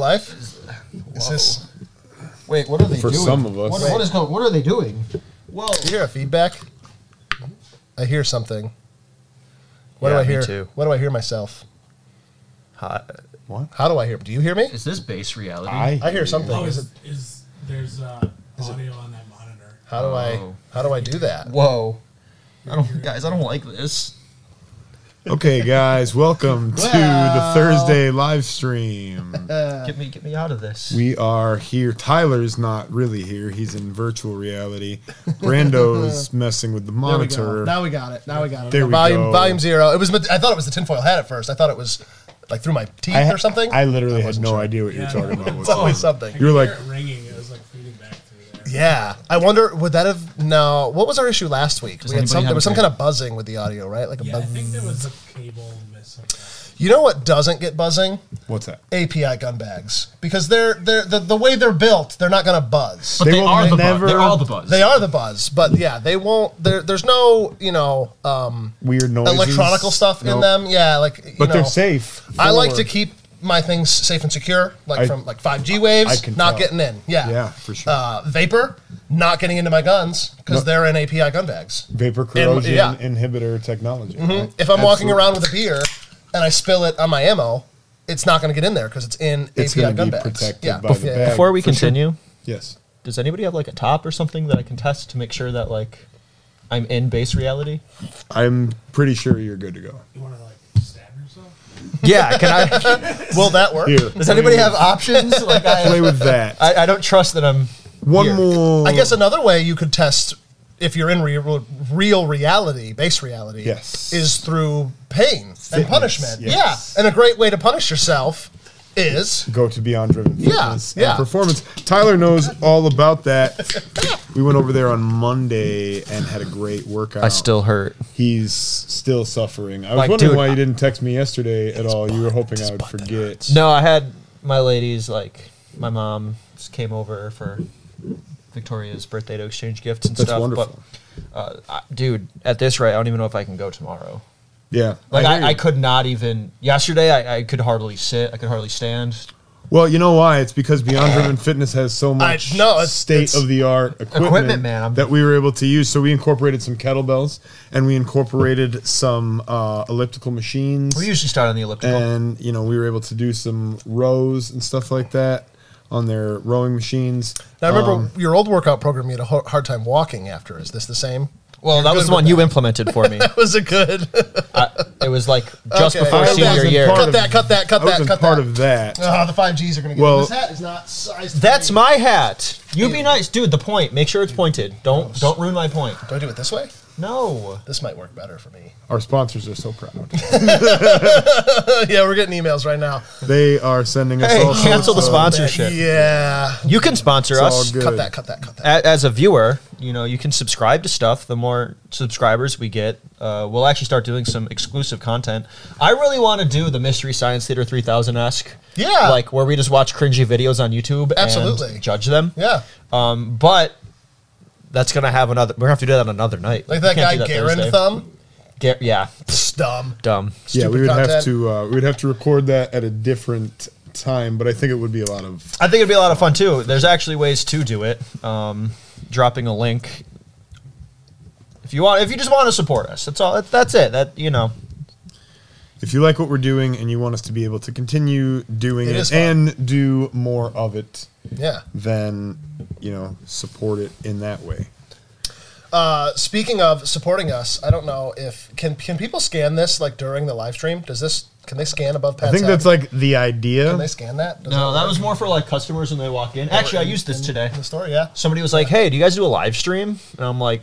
this real life? Is this? Wait, what are they For doing? some of us. What, what is going? What are they doing? Whoa! Do you hear a feedback? I hear something. What Yeah, do I me hear? too. What do I hear myself? Hi. What? How do I hear? Do you hear me? Is this base reality? I I hear something. Oh, Is is, it? is there's uh, audio on that monitor? How do I? Oh. How do I do that? Whoa! I don't, guys. I don't like this. Okay, guys, welcome to the Thursday live stream. Get me, get me out of this. We are here. Tyler's not really here. He's in virtual reality. Brando's messing with the There we go. monitor. Now we got it. Now we got it. There we volume go. volume zero. It was. I thought it was the tinfoil hat at first. I thought it was like through my teeth I, or something. I literally had no sure. idea what you were talking about. it's always something. You were could like- ringing. Yeah, I wonder would that have no? What was our issue last week? Does we had some, there was some kind of buzzing with the audio, right? Like a Yeah, I think there was a cable miss. Like that. You know what doesn't get buzzing? What's that? API gun bags because they're they're the, the way they're built. They're not going to buzz. but They they, will are the never- buzz. They're all the buzz. They are the buzz, but yeah, they won't. There's no you know um, Weird noises. electronical stuff in them. Yeah, like you But know, they're safe. I like to keep my things safe and secure, like I- from like 5G waves, I can not tell. getting in. Yeah, Yeah, for sure. Uh, vapor, not getting into my guns because No. they're in API gun bags. vapor corrosion yeah. inhibitor technology. right? If I'm walking around with a beer and I spill it on my ammo, it's not going to get in there because it's in It's API gonna gun be bags. protected yeah. by the bag. Before we for sure. continue, Yes. does anybody have like a top or something that I can test to make sure that like I'm in base reality? I'm pretty sure you're good to go. You want to like stab yourself? Yeah, can I? Will that work? Here. Does anybody have options? Like I, play with that? I, I don't trust that I'm. One here. more. I guess another way you could test if you're in real, real reality, base reality, Yes. is through pain and punishment. yes. Yeah, and a great way to punish yourself is go to Beyond Driven Yeah, Fitness yeah. and Performance. Tyler knows all about that. we went over there on Monday and had a great workout. I still hurt. He's still suffering. I was Like, wondering dude, why you didn't text me yesterday at all. You were hoping I would forget. No, I had my ladies like my mom just came over for Victoria's birthday to exchange gifts and That's stuff. wonderful. But uh, I, dude, at this rate, I don't even know if I can go tomorrow. Yeah. Like hear I, I, could not even yesterday. I, I could hardly sit. I could hardly stand. Well, you know why? It's because Beyond Driven Fitness has so much know, it's- state of the art equipment, Equipment, man, I'm- that we were able to use. So we incorporated some kettlebells and we incorporated some uh, elliptical machines. We usually start on the elliptical. and you know we were able to do some rows and stuff like that on their rowing machines. Now, I remember Um, your old workout program. You had a hard time walking after. Is this the same? Well, that was the one you that. implemented for me. That was it good? I, it was like just Okay. before I senior wasn't year. cut of- that! Cut that! Cut I that! wasn't Cut part that! of that. Oh, the five Gs are going to get Well- this hat is not sized. That's my hat. You be nice, dude. The point. Make sure it's pointed. Don't don't ruin my point. Do I do it this way? No. This might work better for me. Our sponsors are so proud. yeah, we're getting emails right now. they are sending us Hey, all cancel the sorts of- sponsorship. Yeah. You can sponsor It's all us. good. Cut that! Cut that! Cut that! A- As a viewer, you know you can subscribe to stuff. The more subscribers we get, uh, we'll actually start doing some exclusive content. I really want to do the Mystery Science Theater 3000 esque. Yeah. like where we just watch cringy videos on YouTube Absolutely. and judge them. Yeah. Um, but that's gonna have another. We're gonna have to do that another night. Like that guy do Garand Thumb. Gar- yeah, It's dumb. dumb. Yeah, Stupid we would have content. to uh, we would have to record that at a different time, but I think it would be a lot of I think it'd be a lot of fun too. There's actually ways to do it. Um, dropping a link. If you want, if you just want to support us, that's all. That, that's it. That you know, if you like what we're doing and you want us to be able to continue doing It it, is fun. and do more of it, Yeah. then you know support it in that way. Uh, speaking of supporting us, I don't know if can can people scan this like during the live stream? Does this can they scan above Pat's I think head? that's like the idea. Can they scan that? Does no, that work? was more for like customers when they walk in. Actually, I used this today. in the store, Yeah. Somebody was like, "Hey, do you guys do a live stream?" And I'm like,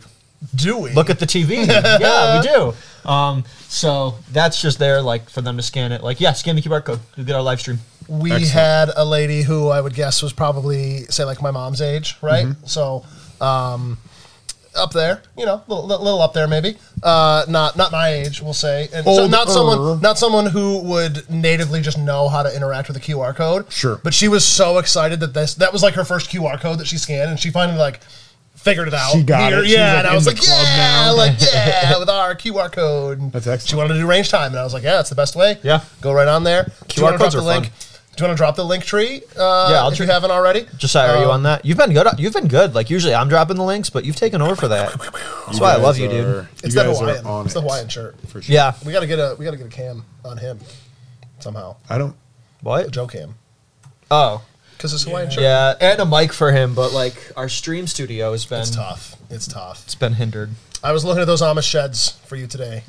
Do we "Look at the TV." yeah, we do. Um, so that's just there, like for them to scan it. Like, yeah, scan the QR code. You get our live stream. we Excellent. had a lady who I would guess was probably say like my mom's age, right? Mm-hmm. So, um, up there, you know, little, little up there maybe. Uh, not not my age, we'll say, and so not someone not someone who would natively just know how to interact with a QR code. Sure. but she was so excited that this that was like her first QR code that she scanned, and she finally like figured it out. She got here. it. She's, Yeah, like, and I was like, yeah, now. like yeah, with our QR code. That's excellent. She wanted to do range time, and I was like, yeah, that's the best way. Yeah. go right on there. QR QR codes codes are the link. fun. you want to drop the link tree? Uh, Yeah, I'll if you haven't already. Josiah, are you Um, on that? You've been good. You've been good. Like usually, I'm dropping the links, but you've taken over for that. That's why I guys love you, are- dude. you It's that guys Hawaiian. on It's the Hawaiian shirt. for sure. Yeah. We gotta get a we gotta get a cam on him somehow. I don't. A What? Joe cam Oh, because it's Hawaiian shirt. yeah, and a mic for him, but like our stream studio has been It's tough. It's tough. it's been hindered. I was looking at those Amish sheds for you today,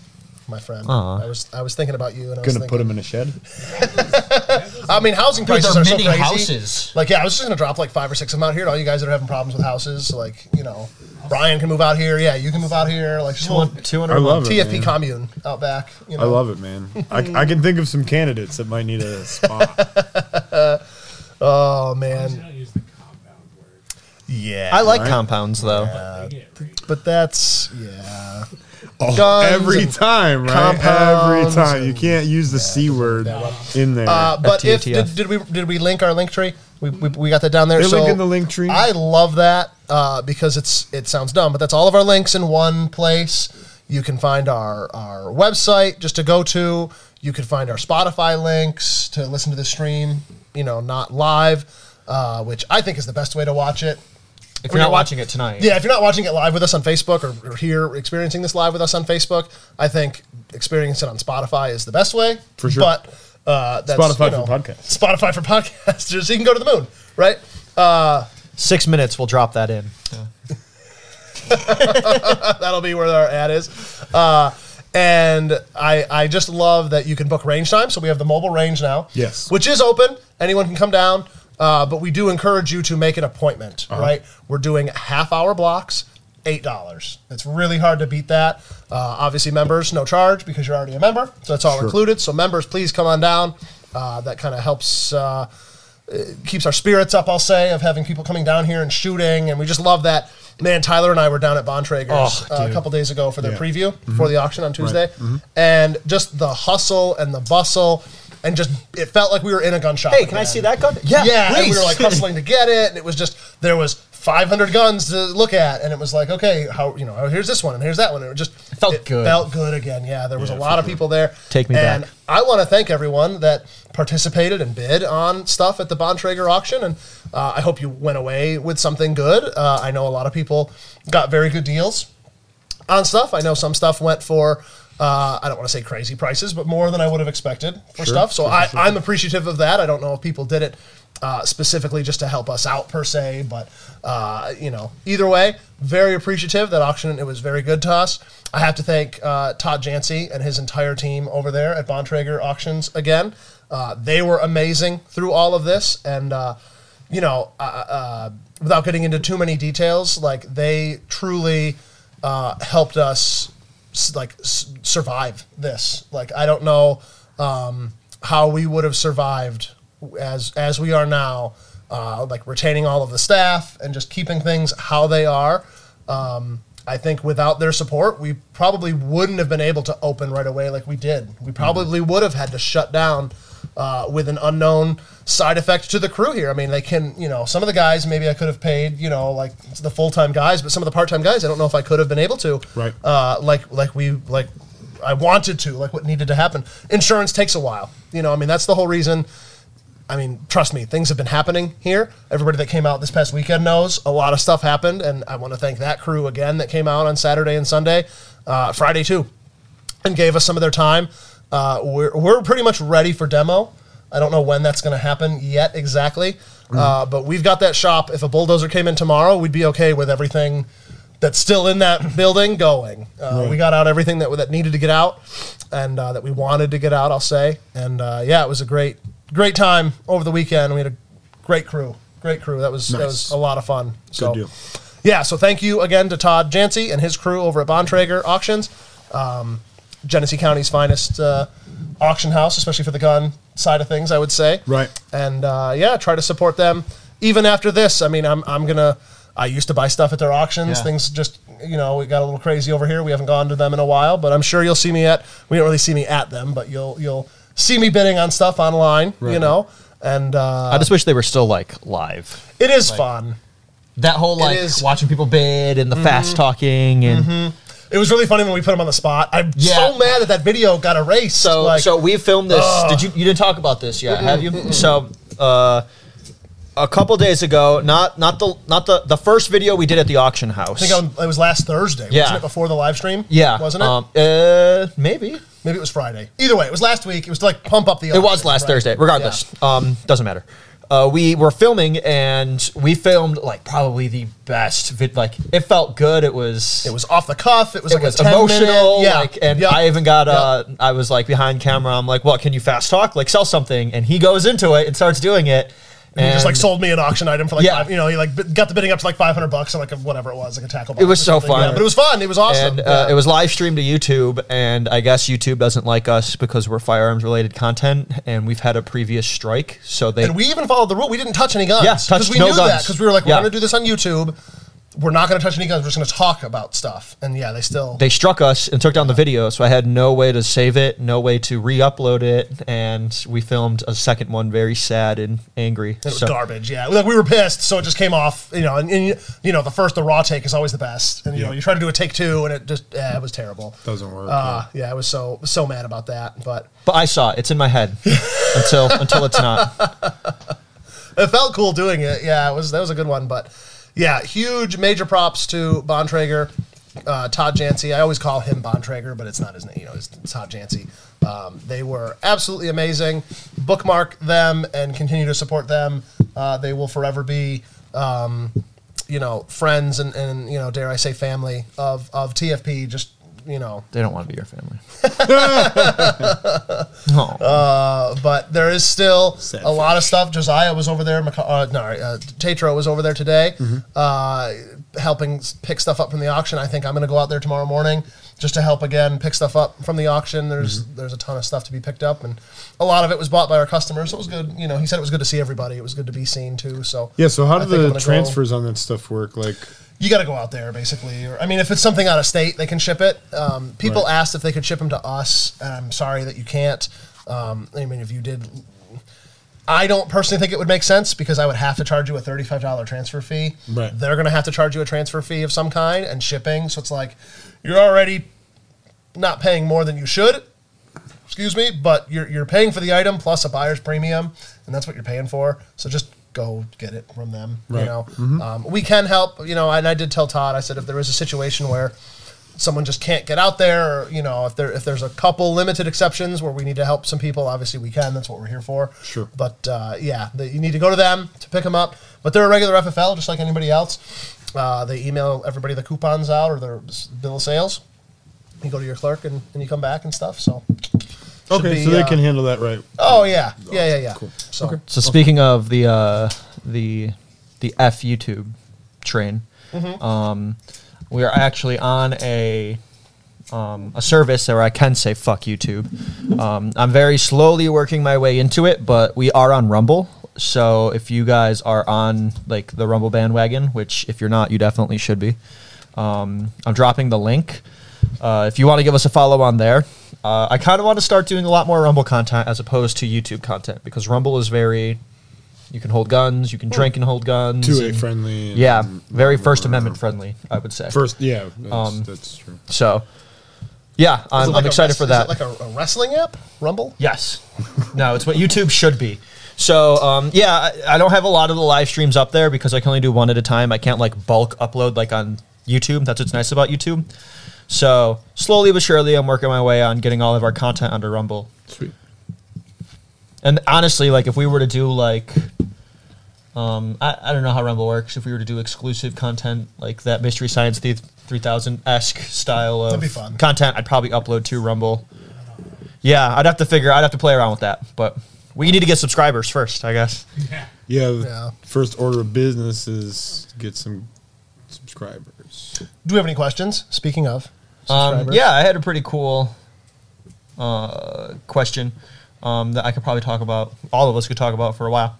my friend. Aw. I was I was thinking about you and I was Gonna thinking, put him in a shed. I mean, housing Dude, prices they're are so mini crazy. houses. Like, yeah, I was just gonna drop like five or six of them out here. to All you guys that are having problems with houses, like, you know, Brian can move out here. Yeah, you can move out here. Like, just a little 200 I love it. TFP man. commune out back. You know? I love it, man. I, I can think of some candidates that might need a spot. Oh man, don't use the compound word. yeah. I like Right. compounds though. They get right. but that's yeah. Oh, Guns every time, right? Every time. You can't use the c word in there. Uh, but if did, did we did we link our link tree? We, we, we got that down there. They so link in the link tree. I love that uh, because it's it sounds dumb, but that's all of our links in one place. You can find our our website just to go to. You can find our Spotify links to listen to the stream. You know, not live, uh, which I think is the best way to watch it. If you're not watching it tonight, Yeah, if you're not watching it live with us on Facebook or, or here experiencing this live with us on Facebook, I think experiencing it on Spotify is the best way. For sure. But uh, that's, Spotify you know, for podcasts. Spotify for podcasters. You can go to the moon, right? six minutes, we'll drop that in. That'll be where our ad is. Uh, and I, I just love that you can book range time. So we have the mobile range now. Yes. Which is open. Anyone can come down. Uh, but we do encourage you to make an appointment, Uh-huh. right? We're doing half hour blocks, $8. It's really hard to beat that. Uh, obviously, members, no charge because you're already a member. So that's all Sure. included. So, members, please come on down. Uh, that kind of helps. Uh, keeps our spirits up, I'll say, of having people coming down here and shooting. And we just love that. Man, Tyler and I were down at Bontrager's Oh, uh, a couple days ago for their Yeah. preview for the auction on Tuesday. And just the hustle and the bustle. And just, it felt like we were in a gun shop. Hey, can I see that gun? Yeah, and we were like hustling to get it. And it was just, there was 500 guns to look at. And it was like, okay, how, you know, oh, here's this one and here's that one. And it just felt good. felt good again. Yeah, there was Yeah, a lot for of people there. Take me and back. I want to thank everyone that participated and bid on stuff at the Bontrager auction, and uh, I hope you went away with something good. Uh, I know a lot of people got very good deals on stuff. I know some stuff went for. Uh, I don't want to say crazy prices, but more than I would have expected for Sure, stuff. So sure, I, sure. I'm appreciative of that. I don't know if people did it uh, specifically just to help us out per se, but uh, you know, either way, very appreciative that auction. It was very good to us. I have to thank uh, Todd Jancy and his entire team over there at Bontrager Auctions again. Uh, they were amazing through all of this, and uh, you know, uh, without getting into too many details, like they truly helped us like survive this. Like I don't know um, how we would have survived as as we are now, uh, like retaining all of the staff and just keeping things how they are. Um, I think without their support, we probably wouldn't have been able to open right away like we did. We probably would have had to shut down uh, with an unknown side effect to the crew here. I mean, they can, you know, some of the guys maybe I could have paid, you know, like the full time guys, but some of the part time guys, I don't know if I could have been able to. Right. Uh, like like we like I wanted to, like what needed to happen. Insurance takes a while. You know, I mean that's the whole reason. I mean, trust me, things have been happening here. Everybody that came out this past weekend knows a lot of stuff happened, and I want to thank that crew again that came out on Saturday and Sunday, uh, Friday too, and gave us some of their time. Uh, we're, we're pretty much ready for demo. I don't know when that's going to happen yet exactly, uh, but we've got that shop. If a bulldozer came in tomorrow, we'd be okay with everything that's still in that building going. Uh, We got out everything that that needed to get out, and uh, that we wanted to get out. I'll say, and uh, yeah, it was a great great time over the weekend. We had a great crew, great crew. That was that was a lot of fun. so, deal. yeah. So thank you again to Todd Jancy and his crew over at Bontrager Auctions, um, Genesee County's finest uh, auction house, especially for the gun side of things. I would say. Right. And uh, yeah, try to support them even after this. I mean, I'm I'm gonna. I used to buy stuff at their auctions. Yeah. Things just you know we got a little crazy over here. We haven't gone to them in a while, but I'm sure you'll see me at. We don't really see me at them, but you'll you'll see me bidding on stuff online. You know, and uh, I just wish they were still like live. it is fun. That whole like watching people bid and the fast talking and It was really funny when we put him on the spot. I'm Yeah. so mad that that video got erased. So like, so we filmed this. Did you you didn't talk about this yet, have you? So uh, a couple days ago, not not the not the the first video we did at the auction house. I think it was last Thursday. Yeah. Wasn't it before the live stream? yeah, Wasn't it? Um, uh, maybe Maybe it was Friday. Either way, it was last week. It was to like pump up the. it was last Thursday. Regardless, um, doesn't matter. Uh, we were filming and we filmed like probably the best vid. Like it felt good. It was It was off the cuff. It was it like was emotional. Minute, yeah. Like, and yeah. I even got Yeah. uh, I was like behind camera. I'm like, what? Can you fast talk? Like sell something? And he goes into it and starts doing it. And he just like sold me an auction item for like Yeah. five, you know he like b- got the bidding up to like 500 bucks or like a, whatever it was like a tackle. Box. It was so fun. Yeah, but it was fun. It was awesome. and uh, Yeah. it was live streamed to YouTube, and I guess YouTube doesn't like us because we're firearms related content, and we've had a previous strike, so they And we even followed the rule. We didn't touch any guns. Yeah, because we no knew that guns. because we were like, we're to do this on YouTube. We're not going to touch any guns. We're just going to talk about stuff. And yeah, they still. they struck us and took down the video, so I had no way to save it, no way to re-upload it, and we filmed a second one, very sad and angry. it was So- garbage. Yeah, like we were pissed, so it just came off. You know, and, and you know, the first the raw take is always the best, and you know, you try to do a take two, and it just yeah, it was terrible. Doesn't work. Uh, yeah, I was so so mad about that, but But I saw it; it's in my head until until it's not. it felt cool doing it. Yeah, it was that was a good one. But yeah, huge major props to Bontrager, uh, Todd Jancy. I always call him Bontrager, but it's not his name. You know, it's, it's Todd Jancy. Um, they were absolutely amazing. Bookmark them and continue to support them. Uh, they will forever be. Um, you know, friends and, and you know, dare I say, family of, of TFP. Just you know, They don't want to be your family. oh. Uh, but there is still Sad a lot of stuff. Josiah was over there. Maca- Uh, no, uh, Tatro was over there today, Mm-hmm. uh, helping pick stuff up from the auction. I think I'm going to go out there tomorrow morning just to help again pick stuff up from the auction. There's Mm-hmm. there's a ton of stuff to be picked up, and a lot of it was bought by our customers. So it was good. You know, he said it was good to see everybody. It was good to be seen too. So yeah. So how do the gonna go- transfers on that stuff work? Like, you got to go out there basically. Or I mean, if it's something out of state, they can ship it. Um, people Right. asked if they could ship them to us, and I'm sorry that you can't. Um, I mean, if you did, I don't personally think it would make sense because I would have to charge you a thirty-five dollar transfer fee. Right. They're going to have to charge you a transfer fee of some kind and shipping. So it's like you're already not paying more than you should. Excuse me, but you're you're paying for the item plus a buyer's premium, and that's what you're paying for. So just go get it from them. You Right. know, um, we can help. You know, and I did tell Todd. I said if there is a situation where someone just can't get out there, or you know, if there if there's a couple limited exceptions where we need to help some people, obviously we can. That's what we're here for. Sure. But uh, yeah, the, you need to go to them to pick them up. But they're a regular FFL, just like anybody else. Uh, they email everybody the coupons out or their bill of sales. You go to your clerk and, and you come back and stuff. So. Should okay, be, so they uh, can handle that right. Oh yeah, yeah, yeah, yeah. Cool. So So speaking of the uh, the the F YouTube train, um, we are actually on a um, a service where I can say fuck YouTube. Um, I'm very slowly working my way into it, but we are on Rumble. So if you guys are on like the Rumble bandwagon, which if you're not, you definitely should be. Um, I'm dropping the link. Uh, if you want to give us a follow on there, uh, I kind of want to start doing a lot more Rumble content as opposed to YouTube content because Rumble is very. You can hold guns. You can drink and hold guns. Two A and- friendly. and- Yeah, very First Amendment friendly, I would say. First, yeah, that's, Um, that's true. So, yeah, Is I'm, like I'm excited res- for is that. it like a, a wrestling app, Rumble. Yes. No, it's what YouTube should be. So, um, yeah, I, I don't have a lot of the live streams up there because I can only do one at a time. I can't like bulk upload like on YouTube. That's what's nice about YouTube. So, slowly but surely, I'm working my way on getting all of our content under Rumble. Sweet. And honestly, like if we were to do like, um, I, I don't know how Rumble works. If we were to do exclusive content like that Mystery Science Theater 3000 esque style of That'd be fun. content, I'd probably upload to Rumble. Yeah, I'd have to figure. I'd have to play around with that, but we need to get subscribers first, I guess. Yeah. Yeah, Yeah. first order of business is get some subscribers. Do we have any questions? Speaking of, Um, yeah, I had a pretty cool uh, question um, that I could probably talk about. All of us could talk about for a while.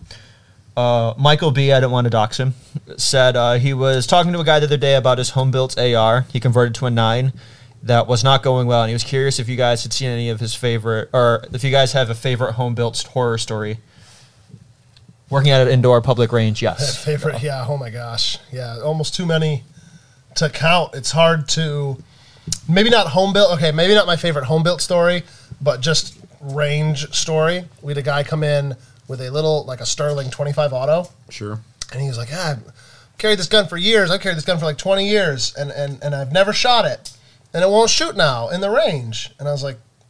Uh, Michael B, I didn't want to dox him, said uh, he was talking to a guy the other day about his home built AR. He converted to a nine that was not going well, and he was curious if you guys had seen any of his favorite, or if you guys have a favorite home built horror story. Working at an indoor public range, yes. favorite. Yeah. Oh my gosh. Yeah. Almost too many to count. It's hard to. Maybe not home built. Okay, maybe not my favorite home built story, but just range story. We had a guy come in with a little like a Sterling 25 auto, Sure. and he was like, ah, I've carried this gun for years. I've carried this gun for like 20 years, and, and, and I've never shot it. And it won't shoot now in the range. And I was like,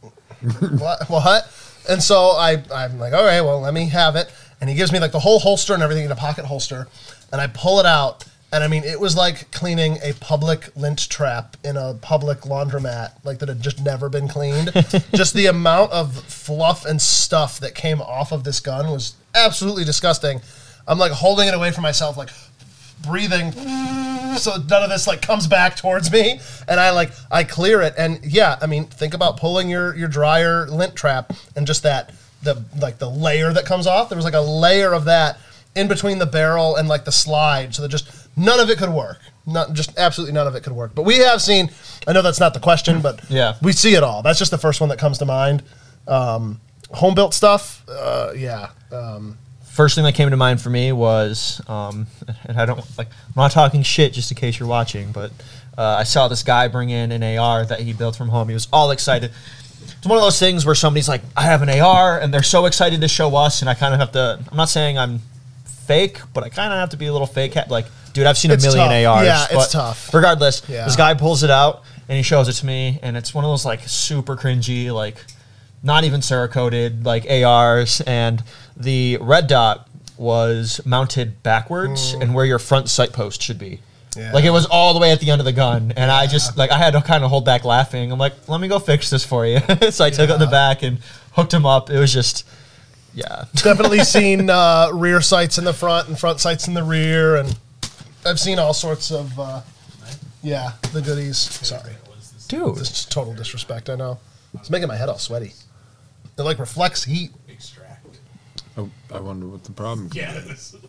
what? what? And so I, I'm like, all right, well, let me have it. And he gives me like the whole holster and everything in a pocket holster. And I pull it out. And I mean, it was like cleaning a public lint trap in a public laundromat, like that had just never been cleaned. just the amount of fluff and stuff that came off of this gun was absolutely disgusting. I'm like holding it away from myself, like breathing so none of this like comes back towards me and i like i clear it and yeah i mean think about pulling your your dryer lint trap and just that the like the layer that comes off there was like a layer of that in between the barrel and like the slide so that just none of it could work not just absolutely none of it could work but we have seen i know that's not the question but Yeah. we see it all that's just the first one that comes to mind um home built stuff uh yeah um First thing that came to mind for me was, um, and I don't like, I'm not talking shit just in case you're watching, but uh, I saw this guy bring in an AR that he built from home. He was all excited. It's one of those things where somebody's like, I have an AR, and they're so excited to show us, and I kind of have to. I'm not saying I'm fake, but I kind of have to be a little fake. Like, dude, I've seen It's a million tough. ARs. Yeah, it's tough. Regardless, Yeah. this guy pulls it out and he shows it to me, and it's one of those like super cringy, like not even Cerakoted, like ARs, and the red dot was mounted backwards and where your front sight post should be. Yeah. Like it was all the way at the end of the gun, and I just like I had to kind of hold back laughing. I'm like, let me go fix this for you. so I took it in the back and hooked him up. It was just, yeah, definitely seen uh, rear sights in the front and front sights in the rear, and I've seen all sorts of, uh, yeah, the goodies. Sorry, dude. this is total disrespect. I know. It's making my head all sweaty. It like reflects heat. Extract. Oh, I wonder what the problem. could Yeah, be. this is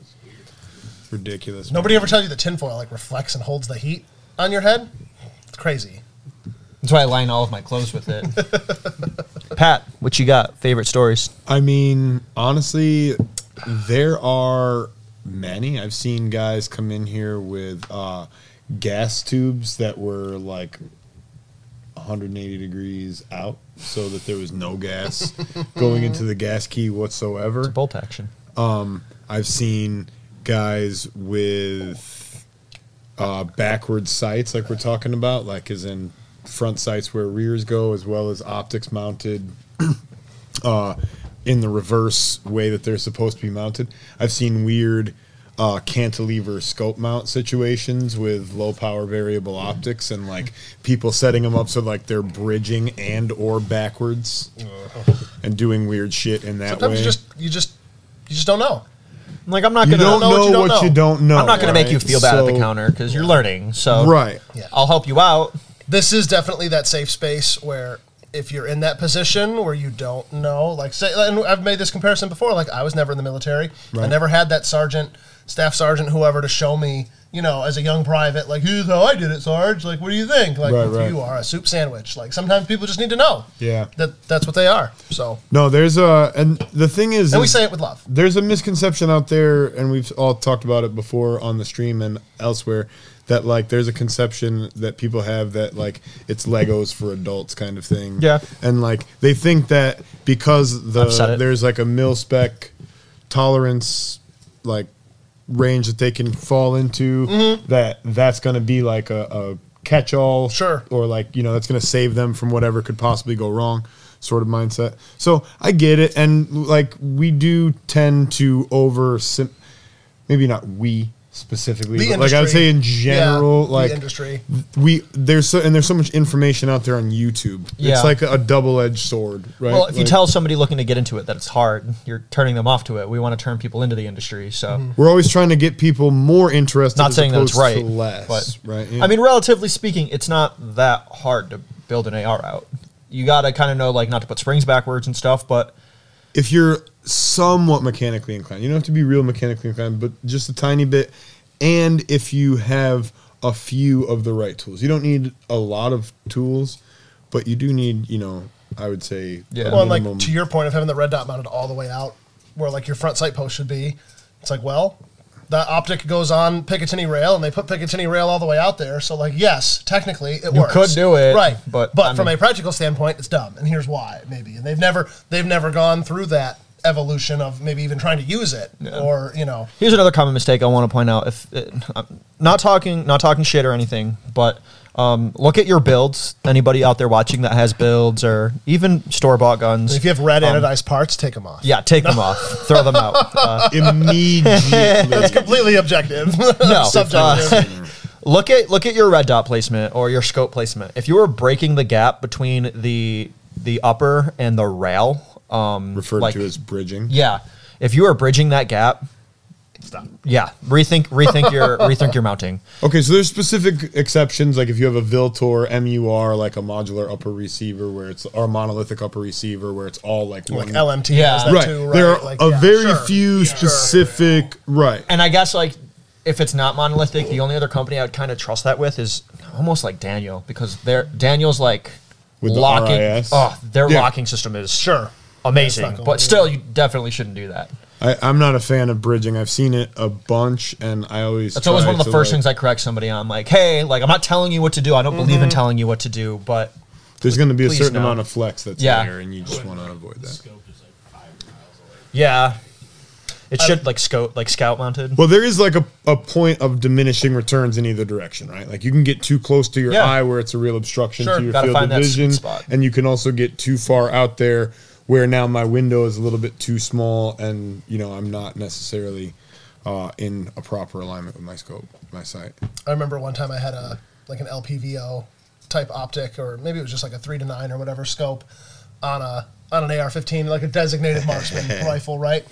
Ridiculous. Nobody ever tells you that tinfoil like reflects and holds the heat on your head. It's crazy. That's why I line all of my clothes with it. Pat, what you got? Favorite stories? I mean, honestly, there are many. I've seen guys come in here with uh, gas tubes that were like 180 degrees out, so that there was no gas going into the gas key whatsoever. Bolt action. Um, I've seen guys with uh, backward sights, like we're talking about, like as in front sights where rears go, as well as optics mounted uh, in the reverse way that they're supposed to be mounted. I've seen weird uh, cantilever scope mount situations with low power variable optics and like people setting them up so like they're bridging and or backwards and doing weird shit in that Sometimes way. you just you just you just don't know. I'm like, I'm not you gonna. don't know know, what you don't what know. you don't know. I'm not gonna make right? you feel bad at the So- counter because you're learning. So Right. Yeah. I'll help you out. this is definitely that safe space where if you're in that position where you don't know, like say, and I've made this comparison before. Like I was never in the military. I never had that sergeant, staff sergeant, whoever to show me, you know, as a young private, like here's how I did it, Sarge. Like, what do you think? Like, Right, right. you are a soup sandwich. Like sometimes people just need to know Yeah. that that's what they are. So, No, there's a and the thing is, and we say it with love. there's a misconception out there, and we've all talked about it before on the stream and elsewhere. That like there's a conception that people have that like it's Legos for adults kind of thing. Yeah. and like they think that because the there's like a mil spec tolerance like range that they can fall into mm-hmm. that that's going to be like a, a catch all Sure. or like you know that's going to save them from whatever could possibly go wrong sort of mindset so i get it and like we do tend to over sim- maybe not we specifically The but like i would say in Yeah, general the like industry. we there's so and there's so much information out there on youtube Yeah. it's like a double-edged sword right Well, if you tell somebody looking to get into it that it's hard, you're turning them off to it. We want to turn people into the industry. So, mm-hmm. we're always trying to get people more interested not saying that it's opposed to right, less but right Yeah. I mean, relatively speaking, it's not that hard to build an AR out. You got to kind of know, like, not to put springs backwards and stuff, but if you're somewhat mechanically inclined, you don't have to be real mechanically inclined, but just a tiny bit. And if you have a few of the right tools, you don't need a lot of tools, but you do need, you know, I would say, Yeah. Well, and like to your point of having the red dot mounted all the way out, where like your front sight post should be, it's like, well, that optic goes on Picatinny rail, and they put Picatinny rail all the way out there. So, like, yes, technically it works. You could do it, right? but, but I from mean- a practical standpoint, it's dumb, and here's why. Maybe, and they've never they've never gone through that evolution of maybe even trying to use it, or you know, Here's another common mistake I want to point out. If uh, I'm not talking, not talking shit or anything, but um, look at your builds. Anybody out there watching that has builds or even store bought guns? if you have red anodized parts, take them off. Um, yeah, take them off, throw them out. Uh, That's completely objective. no, subjective. uh, look at look at your red dot placement or your scope placement. If you were breaking the gap between the the upper and the rail, um, Referred like- to as bridging. yeah, if you are bridging that gap, Stop. yeah, rethink rethink your rethink your mounting. Okay, so there's specific exceptions, like if you have a Vltor MUR, like a modular upper receiver, where it's or a monolithic upper receiver, where it's all like Like one. LMT Yeah. has that right. too, right? There are Like, a yeah, very sure. few specific. Right. And I guess like if it's not monolithic, the only other company I would kind of trust that with is almost like Daniel because their Daniel's like With the. RIS? Oh, their Yeah. locking system is Sure. Amazing, Yeah, but still, you definitely shouldn't do that. I, I'm not a fan of bridging. I've seen it a bunch, and I always. That's always one of the first like- things I correct somebody on. Like, hey, like I'm not telling you what to do. I don't believe Mm-hmm. in telling you what to do, but There's going to be a certain no. amount of flex that's Yeah. there, and you just want to avoid that. like five miles away. yeah, it should like scout like scout mounted. Well, there is like a, a point of diminishing returns in either direction, right? Like you can get too close to your Yeah. eye where it's a real obstruction Sure, to your field of vision, spot. and you can also get too far out there where now my window is a little bit too small, and you know I'm not necessarily uh, in a proper alignment with my scope, my sight. I remember one time I had a like an LPVO type optic, or maybe it was just like a three to nine or whatever scope on a on an AR-15, like a designated marksman rifle, right?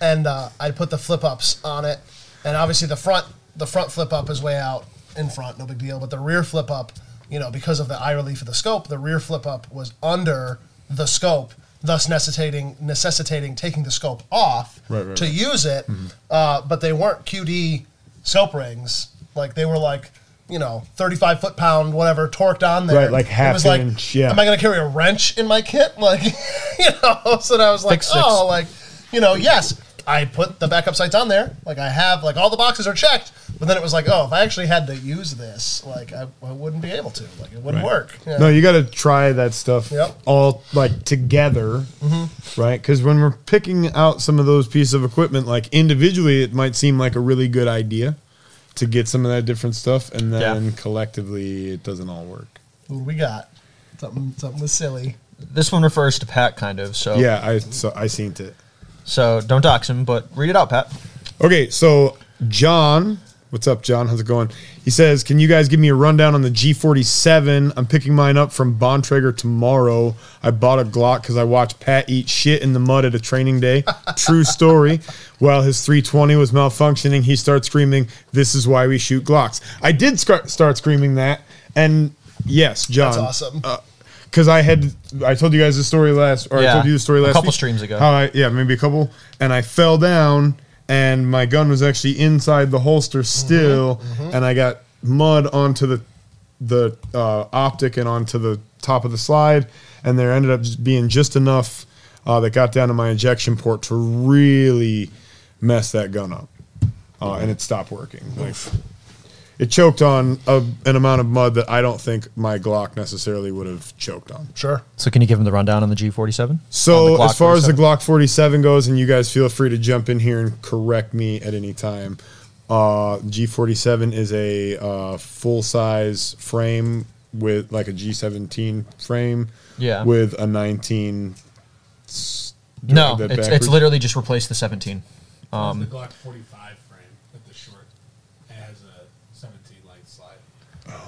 And uh, I'd put the flip ups on it, and obviously the front the front flip up is way out in front, no big deal. But the rear flip up, you know, because of the eye relief of the scope, the rear flip up was under the scope, thus necessitating necessitating taking the scope off Right, right, to right. use it. Uh, but they weren't QD scope rings. Like they were like, you know, 35 foot pound, whatever, torqued on there. Right, like It half was like, inch, yeah. Am I going to carry a wrench in my kit? Like, you know, so I was like, six. oh, like, you know, yes, I put the backup sites on there. Like I have, like all the boxes are checked. But then it was like, oh, if I actually had to use this, like I, I wouldn't be able to. Like it wouldn't Right. work. Yeah. No, you got to try that stuff Yep. all like together, mm-hmm. right? Because when we're picking out some of those pieces of equipment, like individually, it might seem like a really good idea to get some of that different stuff, and then Yeah. collectively, it doesn't all work. What do we got? Something, something was silly. This one refers to Pat, kind of. So Yeah, I so I seen it. So don't dox him, but read it out, Pat. Okay, so John, what's up, John? How's it going? He says, "Can you guys give me a rundown on the G47? I'm picking mine up from Bontrager tomorrow. I bought a Glock because I watched Pat eat shit in the mud at a training day. True story. While his 320 was malfunctioning, he started screaming, "This is why we shoot Glocks." I did scar- start screaming that, and yes, John, That's awesome. Uh, because I had I told you guys the story last, or I Yeah, told you the story a last couple week, streams ago. How I yeah maybe a couple, and I fell down, and my gun was actually inside the holster still, and I got mud onto the the uh, optic and onto the top of the slide, and there ended up just being just enough uh, that got down to my ejection port to really mess that gun up, uh, and it stopped working. Like, it choked on a, an amount of mud that I don't think my Glock necessarily would have choked on. Sure. So can you give him the rundown on the G47? So the as Glock far as the Glock 47 goes, and you guys feel free to jump in here and correct me at any time. Uh, G47 is a uh, full size frame with like a G17 frame. Yeah. With a 19. No, it's, it's literally just replace the 17. Um, the Glock 45 frame with the short. It has a 17 light slide.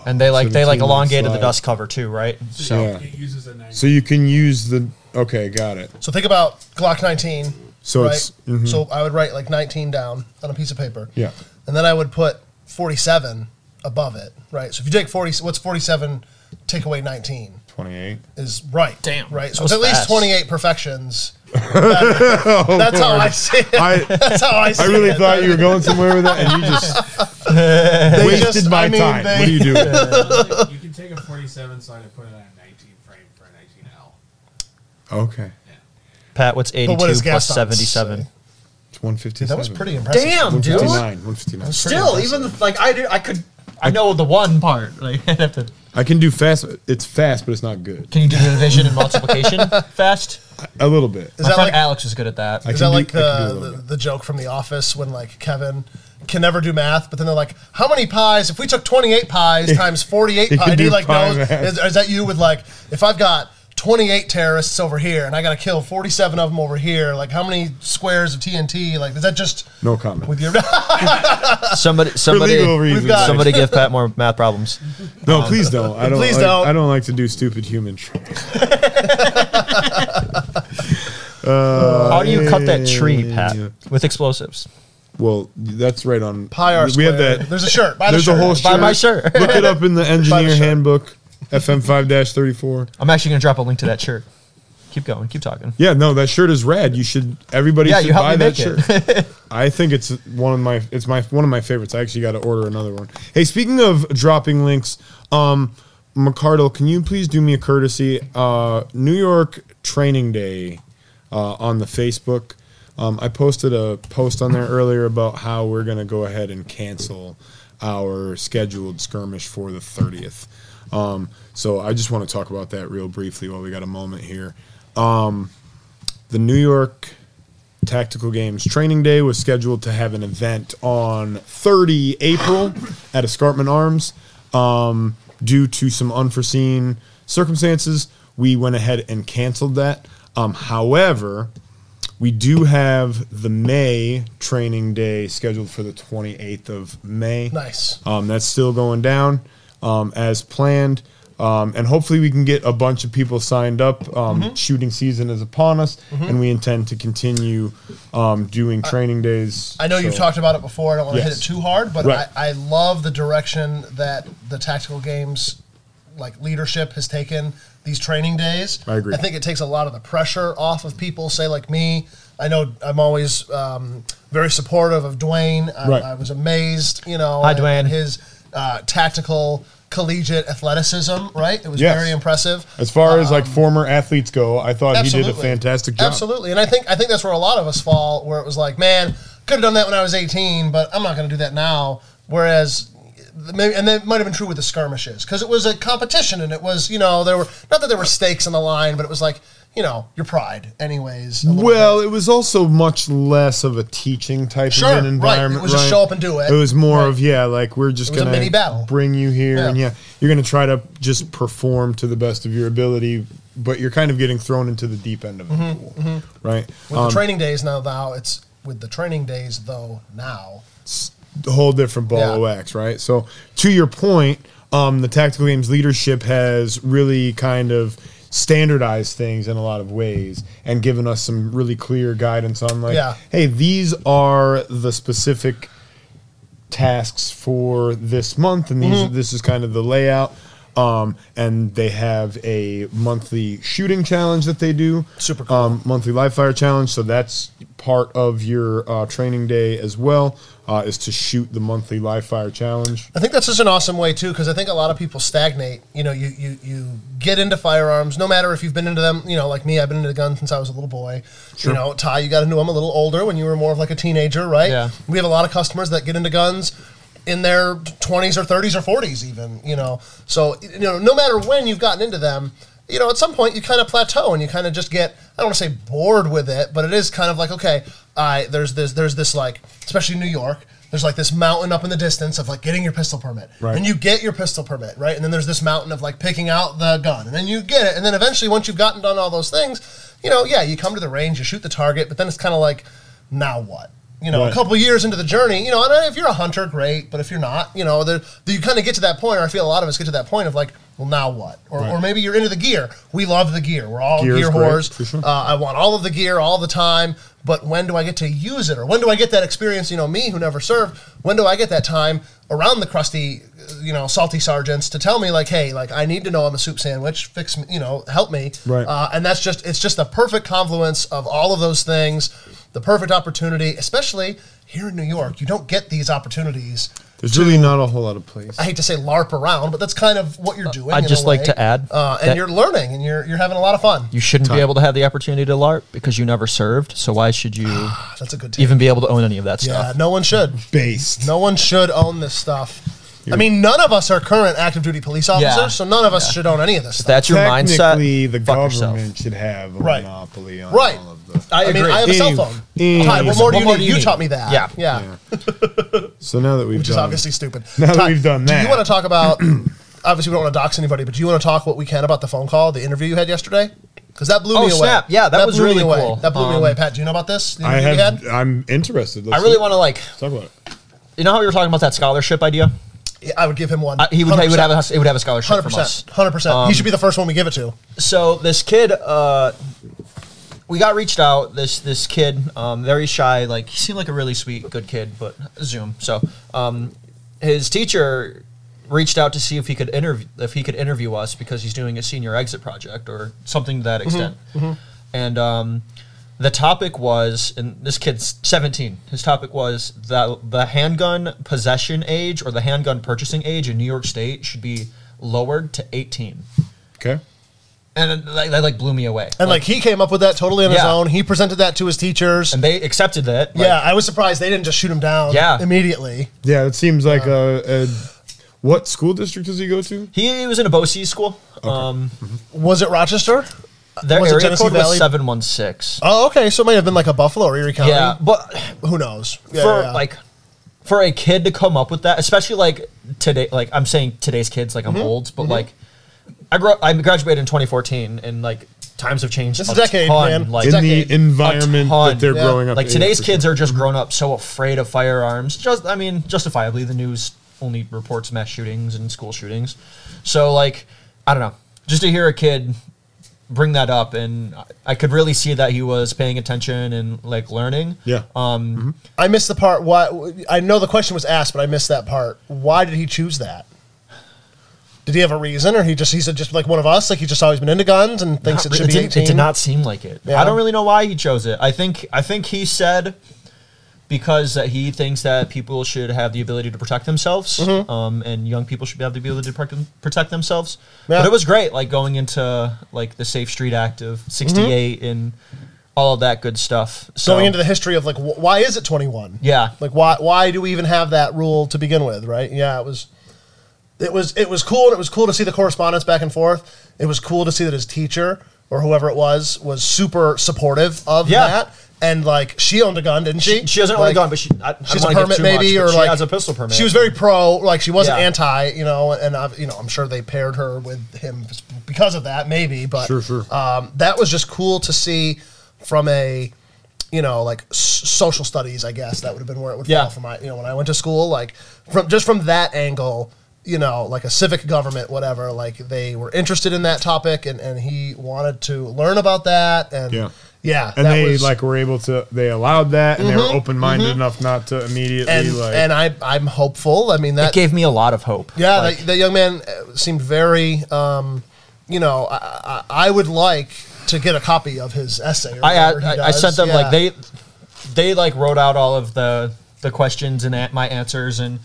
And they like they like elongated the dust cover too, right? So Yeah. It uses a 9. So you can use the. Okay, got it. So think about Glock 19. So right? it's- mhm. So I would write like 19 down on a piece of paper. Yeah. And then I would put 47 above it, right? So if you take 40, what's 47 take away 19 28. is right. Damn, Right. So it's at least fast. 28 perfections. That- oh, that's how I see it. I, That's how I see it. I really it. thought you were going somewhere with that, and you just They wasted just- my I mean, time. they- what do you doing? you can take a 47 slide and put it on a 19 frame for a 19L. okay. Pat, what's 82 what does plus Gaston 77? say? one fifty. That was pretty impressive. Damn, One dude. fifty nine. One fifty nine. Still, even like I do, I could. I know the one part. Like, I'd have to. I can do fast. It's fast, but it's not good. Can you do division and multiplication fast? A little bit. Is My that friend like Alex is good at that. I Is can that do- like I can do a the, little the, bit. the joke from The Office when like Kevin can never do math, but then they're like, "How many pies? If we took twenty-eight pies times forty-eight He pies, can and he do like pie knows." math. Is, is that you with like, if I've got twenty-eight terrorists over here and I got to kill forty-seven of them over here, like how many squares of TNT? Like, is that just No comment. with your? Somebody, somebody, got- somebody, give Pat more math problems. No, um, please don't. I don't. Please like, don't. I don't like to do stupid human. Tr- uh, How do you cut that tree, yeah. Pat, with explosives? well, that's right on. Pi r We have that. There's a shirt. Buy the There's shirt. a whole shirt. Buy shirt. my shirt. Look it up in the engineer shirt. handbook, FM five thirty four. I'm actually gonna drop a link to that shirt. Keep going. Keep talking. Yeah, no, that shirt is rad. You should. Everybody Yeah, should you helped buy me that make shirt. I think it's one of my. It's my one of my favorites. I actually got to order another one. Hey, speaking of dropping links, um, McCardle, can you please do me a courtesy? Uh, New York Training Day uh, on the Facebook. Um, I posted a post on there earlier about how we're going to go ahead and cancel our scheduled skirmish for the 30th. Um, so I just want to talk about that real briefly while we got a moment here. Um, the New York Tactical Games Training Day was scheduled to have an event on 30 April at Escarpment Arms. Um, due to some unforeseen circumstances, we went ahead and canceled that. Um, however, we do have the May Training Day scheduled for the 28th of May. Nice. Um, that's still going down um, as planned. Um, and hopefully we can get a bunch of people signed up. Um, Mm-hmm. Shooting season is upon us, and we intend to continue um, doing training days. I know you've talked about it before. I don't want to Yes. hit it too hard, but Right. I, I love the direction that the tactical games like leadership has taken these training days. I agree. I think it takes a lot of the pressure off of people. Say like me. I know I'm always um, very supportive of Dwayne. I, Right. I was amazed, you know, Hi, Dwayne. his uh, tactical collegiate athleticism. Right, it was Yes. very impressive. As far as like former athletes go, I thought he did a Um, fantastic job. Absolutely, and I think I think that's where a lot of us fall, where it was like, man, could have done that when I was 18, but I'm not going to do that now. Whereas, maybe, and that might have been true with the skirmishes because it was a competition, and it was you know there were not that there were stakes on the line, but it was like you know your pride, anyways. Well, bit. it was also much less of a teaching type Sure, of an right. It environment. was just show up and do it. It was more Right. of yeah, like we're just It gonna mini battle. bring you here, Yeah. and yeah, you're gonna try to just perform to the best of your ability, but you're kind of getting thrown into the deep end of the pool, right? with Um, the training days now, though, it's with the training days though now. It's a whole different ball Yeah. of wax, right? So to your point, um, the tactical games leadership has really kind of standardized things in a lot of ways and given us some really clear guidance on like, Yeah. hey, these are the specific tasks for this month, and these Mm-hmm. this is kind of the layout. Um, and they have a monthly shooting challenge that they do. Super cool. Um, monthly live fire challenge. So that's part of your uh, training day as well. Uh, is to shoot the monthly live fire challenge. I think that's just an awesome way too, because I think a lot of people stagnate. You know, you, you you get into firearms, no matter if you've been into them. You know, like me, I've been into guns since I was a little boy. Sure. You know, Ty, you got into them a little older when you were more of like a teenager, right? Yeah. We have a lot of customers that get into guns in their 20s or 30s or 40s even you know? So you know no matter when you've gotten into them you know at some point you kind of plateau and you kind of just get i don't want to say bored with it but it is kind of like okay i there's this there's this like especially new york there's like this mountain up in the distance of like getting your pistol permit. Right. and you get your pistol permit right? And then there's this mountain of like picking out the gun. And then you get it. And then eventually once you've gotten done all those things you know yeah you come to the range you shoot the target but then it's kind of like now what you know, Right. a couple years into the journey, you know, and if you're a hunter, great. But if you're not, you know, the, you kind of get to that point, or I feel a lot of us get to that point of like, well, now what? Or, Right. or maybe you're into the gear. We love the gear. We're all Gear is gear whores. sure. Uh, I want all of the gear all the time. But when do I get to use it, or when do I get that experience? You know, me who never served. When do I get that time around the crusty, uh, you know, salty sergeants to tell me like, hey, like I need to know I'm a soup sandwich. Fix me, you know, help me. Right. Uh, and that's just it's just the perfect confluence of all of those things. The perfect opportunity, especially here in New York. You don't get these opportunities There's really not a whole lot of place. I hate to say LARP around, but that's kind of what you're doing. I'd in just a like to add uh, and you're learning, and you're you're having a lot of fun. You shouldn't be able to have the opportunity to LARP because you never served. So why should you That's a good. Take. even be able to own any of that yeah, stuff? no one should. Based. No one should own this stuff. I mean, none of us are current active duty police officers, Yeah. so none of us Yeah. should own any of this If stuff. that's your mindset, Technically, the fuck yourself. government should have a Right. monopoly on Right. all of the. I I mean, agree. I have a cell Any- phone. any- Ty, what more do you What need? do You you taught me that. Yeah. yeah. So now that we've Which is done, obviously stupid. Now that Ty, we've done that. do you want to talk about? obviously, we don't want to dox anybody, but do you want to talk what we can about the phone call, the interview you had yesterday? Because that blew Oh, me away. snap. Yeah, that was blew me really away. cool. That blew me Um, away. Pat, do you know about this? The I interview you have. had? I'm interested. I Let's really see- want to like. talk about it. You know how we were talking about that scholarship idea? Yeah, I would give him one. I, he would. He would have. A, he would have a scholarship Hundred from us. percent. Hundred percent. Um, He should be the first one we give it to. so this kid uh we got reached out this this kid um very shy like he seemed like a really sweet good kid but zoom. So um his teacher reached out to see if he could interview if he could interview us because he's doing a senior exit project or something to that extent. And um the topic was and this kid's 17 his topic was that the handgun possession age or the handgun purchasing age in new york state should be lowered to 18 Okay. And it, like, that like blew me away. And like he came up with that totally on his own. He presented that to his teachers. and they accepted that. like, yeah, I was surprised they didn't just shoot him down. Yeah. immediately. Yeah, it seems like a, a. What school district does he go to? he was in a BOCES school. Um, Was it Rochester? their Was it area Genesee code Valley? was seven one six. Oh, okay. So it might have been like a Buffalo or Erie County. Yeah, but Who knows? Yeah, for yeah, yeah. like for a kid to come up with that, especially like today, like I'm saying today's kids, like I'm Mm-hmm. old, but like I grew, I graduated in 2014, and like times have changed. This a a decade, ton, man. Like In a the environment that they're Yeah. growing up. like today's for kids sure. are just grown up so afraid of firearms. Just I mean, justifiably, the news only reports mass shootings and school shootings. So like, I don't know. Just to hear a kid bring that up, and I- I could really see that he was paying attention and like learning. Yeah. Um. I missed the part. Why? I know the question was asked, but I missed that part. Why did he choose that? Did he have a reason, or he just he's just like one of us? Like he's just always been into guns and thinks not it should be eighteen. It did not seem like it. Yeah. I don't really know why he chose it. I think I think he said because he thinks that people should have the ability to protect themselves, um, and young people should have the ability to protect, themselves. Yeah. But it was great, like going into like the Safe Street Act of '68 and all of that good stuff. So Going into the history of like wh- why is it twenty one? yeah, Like why why do we even have that rule to begin with, right? Yeah, it was it was it was cool and it was cool to see the correspondence back and forth. It was cool to see that his teacher or whoever it was was super supportive of Yeah. that. And like she owned a gun, didn't she? she doesn't own a Like, gun, but she I, I She's don't a wanna give permit too maybe, much, or but she like has a pistol permit. She was very pro, like she wasn't Yeah. anti, you know, and I've, you know, I'm sure they paired her with him because of that, maybe. But Sure, sure. Um, that was just cool to see from a, you know, like s- social studies. I guess that would have been where it would Yeah. fall from my, you know, when I went to school, like from just from that angle. You know, like a civic government, whatever. Like they were interested in that topic, and, and he wanted to learn about that. And Yeah. yeah, and that they was- like were able to. They allowed that, and they were open minded enough not to immediately and like. and I I'm hopeful. I mean that it gave me a lot of hope. Yeah, Like, that, that young man uh, seemed very, um, you know, I, I, I would like to get a copy of his essay. Or I, I, I sent them Yeah. like they they like wrote out all of the the questions and a- my answers and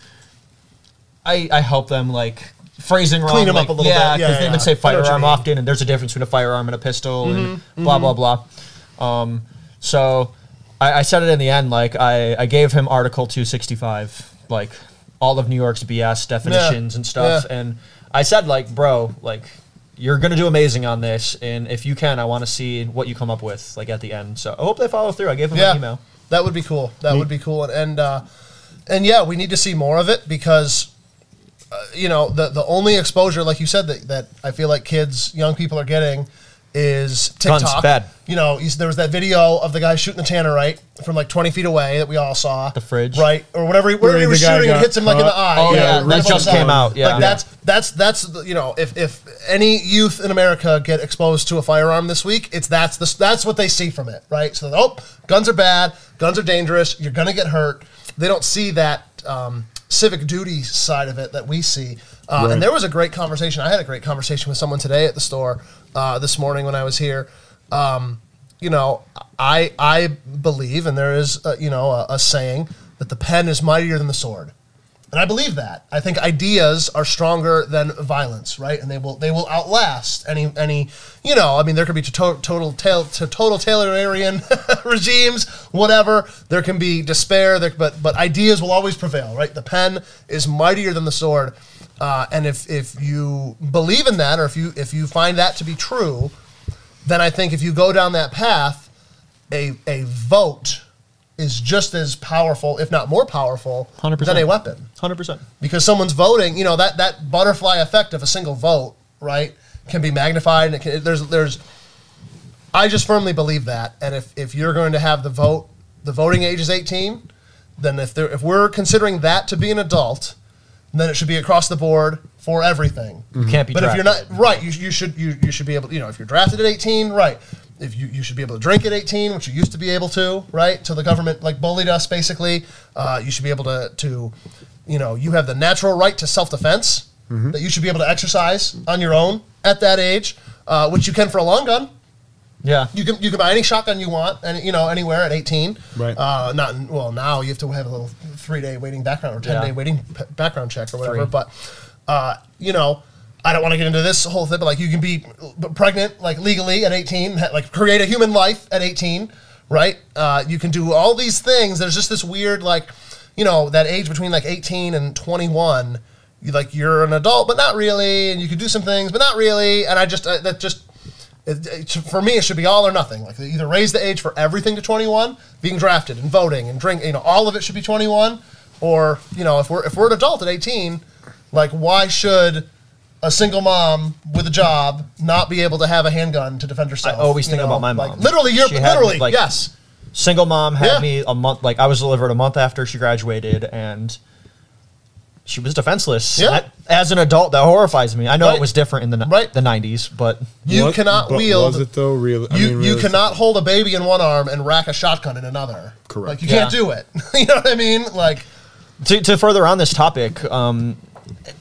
I I help them like phrasing wrong Clean 'em like, up a little yeah bit. Yeah, because they yeah. would say I know what you firearm often and there's a difference between a firearm and a pistol and Mm-hmm, blah blah blah um so I, I said it in the end like I I gave him article 265 like all of New York's BS definitions and stuff yeah. and I said like bro like you're gonna do amazing on this, and if you can, I want to see what you come up with, like at the end. So I hope they follow through. I gave them yeah, an email. that would be cool. That would be cool. And and, uh, and yeah, we need to see more of it because. Uh, you know the the only exposure, like you said, that, that I feel like kids, young people are getting, is TikTok. Guns, bad. You know, you, there was that video of the guy shooting the tannerite from like twenty feet away that we all saw. The fridge. right, or whatever. He, wherever he was guy shooting, it got hits him like in the caught. eye. Oh, yeah, that the just came out, yeah. like that's that's that's the, you know if if any youth in America get exposed to a firearm this week, it's that's the that's what they see from it, right? So oh, guns are bad, guns are dangerous, you're gonna get hurt. They don't see that um, civic duty side of it that we see. Uh, Right. And there was a great conversation. I had a great conversation with someone today at the store uh, this morning when I was here. Um, you know, I I believe, and there is a, you know a, a saying that the pen is mightier than the sword and I believe that. I think ideas are stronger than violence, right? And they will they will outlast any any you know. I mean, there could be to total tail to total totalitarian regimes, whatever. There can be despair, there, but but ideas will always prevail, right? The pen is mightier than the sword, uh, and if if you believe in that, or if you if you find that to be true, then I think if you go down that path, a a vote is just as powerful, if not more powerful, 100%. than a weapon. Hundred percent. Because someone's voting, you know that that butterfly effect of a single vote, right, can be magnified, and it can, there's there's. I just firmly believe that, and if if you're going to have the vote, the voting age is 18, then if there if we're considering that to be an adult, then it should be across the board for everything. You can't be. But if you're not right, you, you should you, you should be able. You know, if you're drafted at 18, right. If you, you should be able to drink at 18, which you used to be able to, right? Till the government like bullied us, basically. Uh, you should be able to to, you know, you have the natural right to self defense that you should be able to exercise on your own at that age, uh, which you can for a long gun. yeah, You can you can buy any shotgun you want, and you know anywhere at 18. Right. Uh, not well now you have to have a little three day waiting background or 10 Yeah. day waiting p- background check or whatever. Three. But uh, you know, I don't want to get into this whole thing, but like you can be pregnant like legally at 18, like create a human life at 18, right? Uh, you can do all these things. There's just this weird like, you know, that age between like 18 and 21. You like you're an adult, but not really, and you can do some things, but not really. And I just that just it, it, for me, it should be all or nothing. Like either raise the age for everything to 21, being drafted and voting and drink, you know, all of it should be 21, or you know, if we're if we're an adult at 18, like why should a single mom with a job not be able to have a handgun to defend herself? I always you think know? about my Like, mom. literally, you're She had, literally like- yes. single mom had Yeah. me a month. Like I was delivered a month after she graduated, and she was defenseless. Yeah. That- as an adult, that horrifies me. I know Right. it was different in the ni- Right. the '90s, but You What- cannot but wield. Was it though? Real? I you mean, you realis- cannot hold a baby in one arm and rack a shotgun in another. Correct. Like you Yeah. can't do it. you know what I mean? Like to, to further on this topic, um,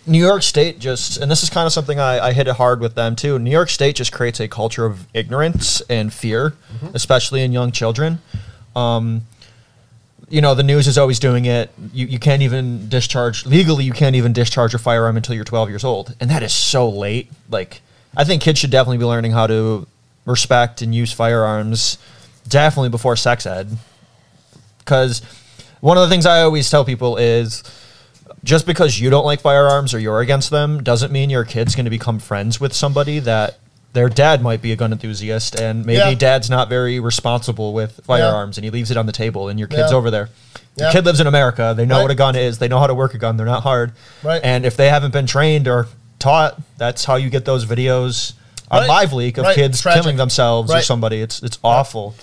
New York State just, and this is kind of something I, I hit it hard with them too. New York State just creates a culture of ignorance and fear, especially in young children. Um, you know, the news is always doing it. You, you can't even discharge, legally, you can't even discharge a firearm until you're 12 years old. And that is so late. Like, I think kids should definitely be learning how to respect and use firearms definitely before sex ed because one of the things I always tell people is just because you don't like firearms or you're against them doesn't mean your kid's going to become friends with somebody that their dad might be a gun enthusiast and maybe Yeah. dad's not very responsible with firearms and he leaves it on the table and your kid's Yeah. over there. Yeah. Your kid lives in America. They know Right. what a gun is. They know how to work a gun. They're not hard. Right. And if they haven't been trained or taught, that's how you get those videos on Right. LiveLeak of Right. kids Tragic. killing themselves or somebody. It's it's awful.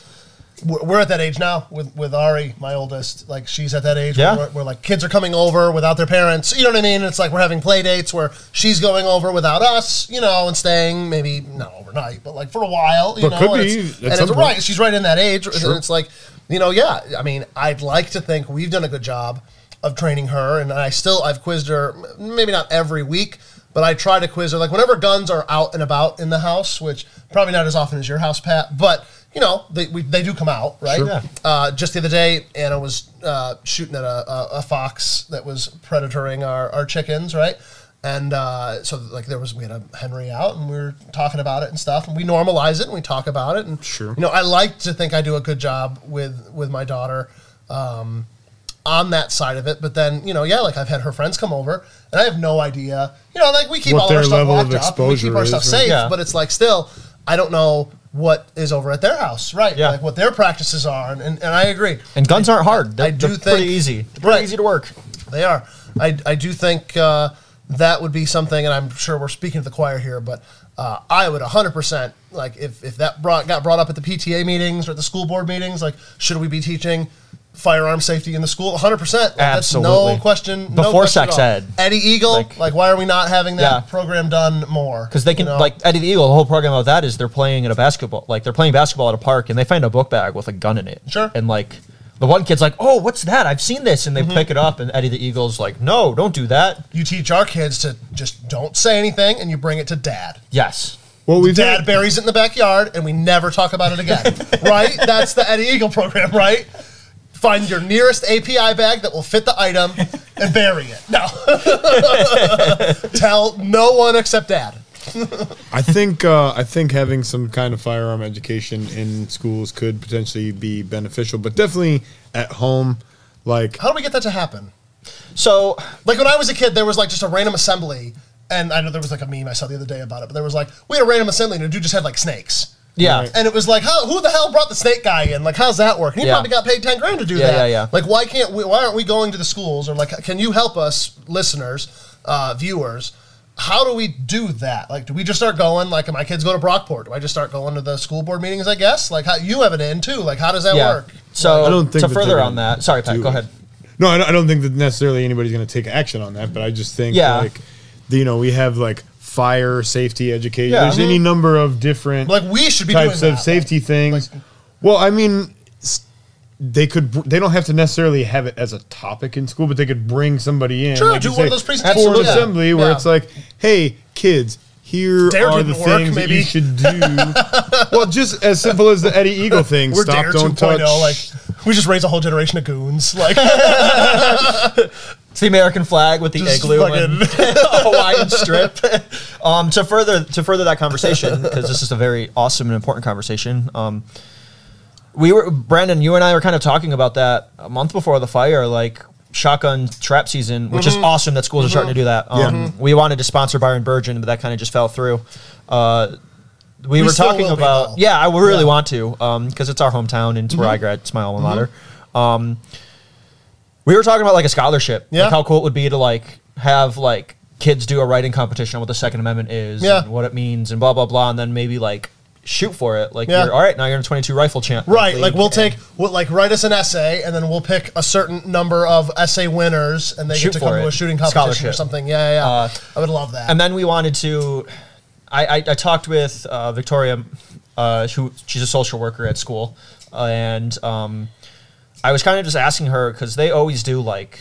We're at that age now with with Ari, my oldest. Like she's at that age Yeah. where, where like kids are coming over without their parents. You know what I mean? It's like we're having play dates where she's going over without us, you know, and staying maybe not overnight, but like for a while. You But know, could and be it's, and it's right. She's right in that age, Sure. and it's like, you know, yeah. I mean, I'd like to think we've done a good job of training her, and I still I've quizzed her maybe not every week. But I try to quiz her like whenever guns are out and about in the house, which probably not as often as your house, Pat. But you know they we, they do come out, right? Sure. Yeah. Uh, just the other day, Anna was uh, shooting at a, a, a fox that was predatoring our, our chickens, right? And uh, so, like, there was we had a Henry out, and we were talking about it and stuff, and we normalize it and we talk about it, and Sure. you know, I like to think I do a good job with with my daughter um, on that side of it. But then, you know, yeah, like I've had her friends come over, and I have no idea, you know, like we keep What all our stuff level of locked up, and we keep our is, stuff right? safe, Yeah. but it's like still, I don't know what is over at their house, right? Yeah. Like what their practices are, and, and, and I agree. And guns aren't hard. They're, I do they're think- pretty easy. They're pretty Right. easy to work. They are. I, I do think uh, that would be something, and I'm sure we're speaking to the choir here, but uh, I would 100% like if, if that brought got brought up at the PTA meetings or at the school board meetings, like should we be teaching firearm safety in the school? 100%. Like, That's no Absolutely. question. no Before question sex ed. Eddie Eagle, like, Like- why are we not having that Yeah. program done more? Because they can You know? like Eddie the Eagle. The whole program of that is they're playing at a basketball, like they're playing basketball at a park, and they find a book bag with a gun in it. Sure. And like the one kid's like, "Oh, what's that? I've seen this," and they Mm-hmm. pick it up, and Eddie the Eagle's like, "No, don't do that." you teach our kids to just don't say anything, and you bring it to dad. Yes. Well, we've Dad had, buries it in the backyard, and we never talk about it again. right? That's the Eddie Eagle program, right? Find your nearest API bag that will fit the item and bury it. No. Tell no one except dad. I think uh, I think having some kind of firearm education in schools could potentially be beneficial, but definitely at home, like How do we get that to happen? So Like when I was a kid, there was like just a random assembly, and I know there was like a meme I saw the other day about it, but there was like we had a random assembly, and a dude just had like snakes. Yeah, Right. And it was like, how, who the hell brought the snake guy in? Like, how's that work? And he Yeah. probably got paid ten grand to do Yeah, that. yeah, yeah. Like, why can't we? Why aren't we going to the schools? Or like, can you help us, listeners, uh, viewers? How do we do that? Like, do we just start going? Like, my kids go to Brockport. Do I just start going to the school board meetings? I guess. Like, how you have it in too. Like, how does that yeah. work? So I don't think to further on that. Sorry, Pat. Go ahead. No, I don't- I don't think that necessarily anybody's going to take action on that, but I just think Yeah. like the- you know we have like fire safety education. Yeah. There's any number of different Like, we should be types of that. safety things. well, I mean, they could. They don't have to necessarily have it as a topic in school, but they could bring somebody in. Sure, like do one of say, those for presentations. an Absolutely. assembly where Yeah. it's like, hey, kids. Here Dare are the work, things that you should do. well, just as simple as the Eddie Eagle thing. We're Stop, Dare don't 2.0. touch. Like, we just raise a whole generation of goons. Like, It's the American flag with the Just igloo and Hawaiian strip. Um, to further to further that conversation, because this is a very awesome and important conversation. Um, we were Brandon, you and I were kind of talking about that a month before the fire, like shotgun trap season, which Mm-hmm. is awesome that schools are starting to do that. Um, We wanted to sponsor Byron-Bergen, but that kind of just fell through. Uh, we, We were talking about yeah, I really Yeah. Mm-hmm. want to because it's our hometown and it's where I grad, it's my alma mater. Um, we were talking about like a scholarship, Yeah. like how cool it would be to like have like kids do a writing competition on what the Second Amendment is, Yeah. and what it means, and blah blah blah, and then maybe like shoot for it. Like, Yeah. you're, all right, now you're in a 22 rifle champ. Right, league, like we'll and- take, we'll like write us an essay, and then we'll pick a certain number of essay winners, and they Shoot get to for come to it. a shooting competition or Scholarship. something. Yeah, yeah, yeah. Uh, I would love that. And then we wanted to. I, I, I talked with uh, Victoria, uh, who she's a social worker at school, uh, and um, I was kind of just asking her because they always do like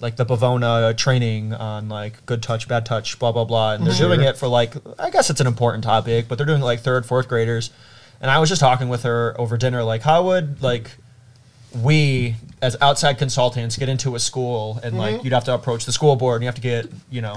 like the Bivona training on like good touch, bad touch, blah blah blah, and they're mm-hmm. doing it for like I guess it's an important topic, but they're doing it like third, fourth graders, and I was just talking with her over dinner, like how would like we as outside consultants get into a school and like mm-hmm. you'd have to approach the school board and you have to get you know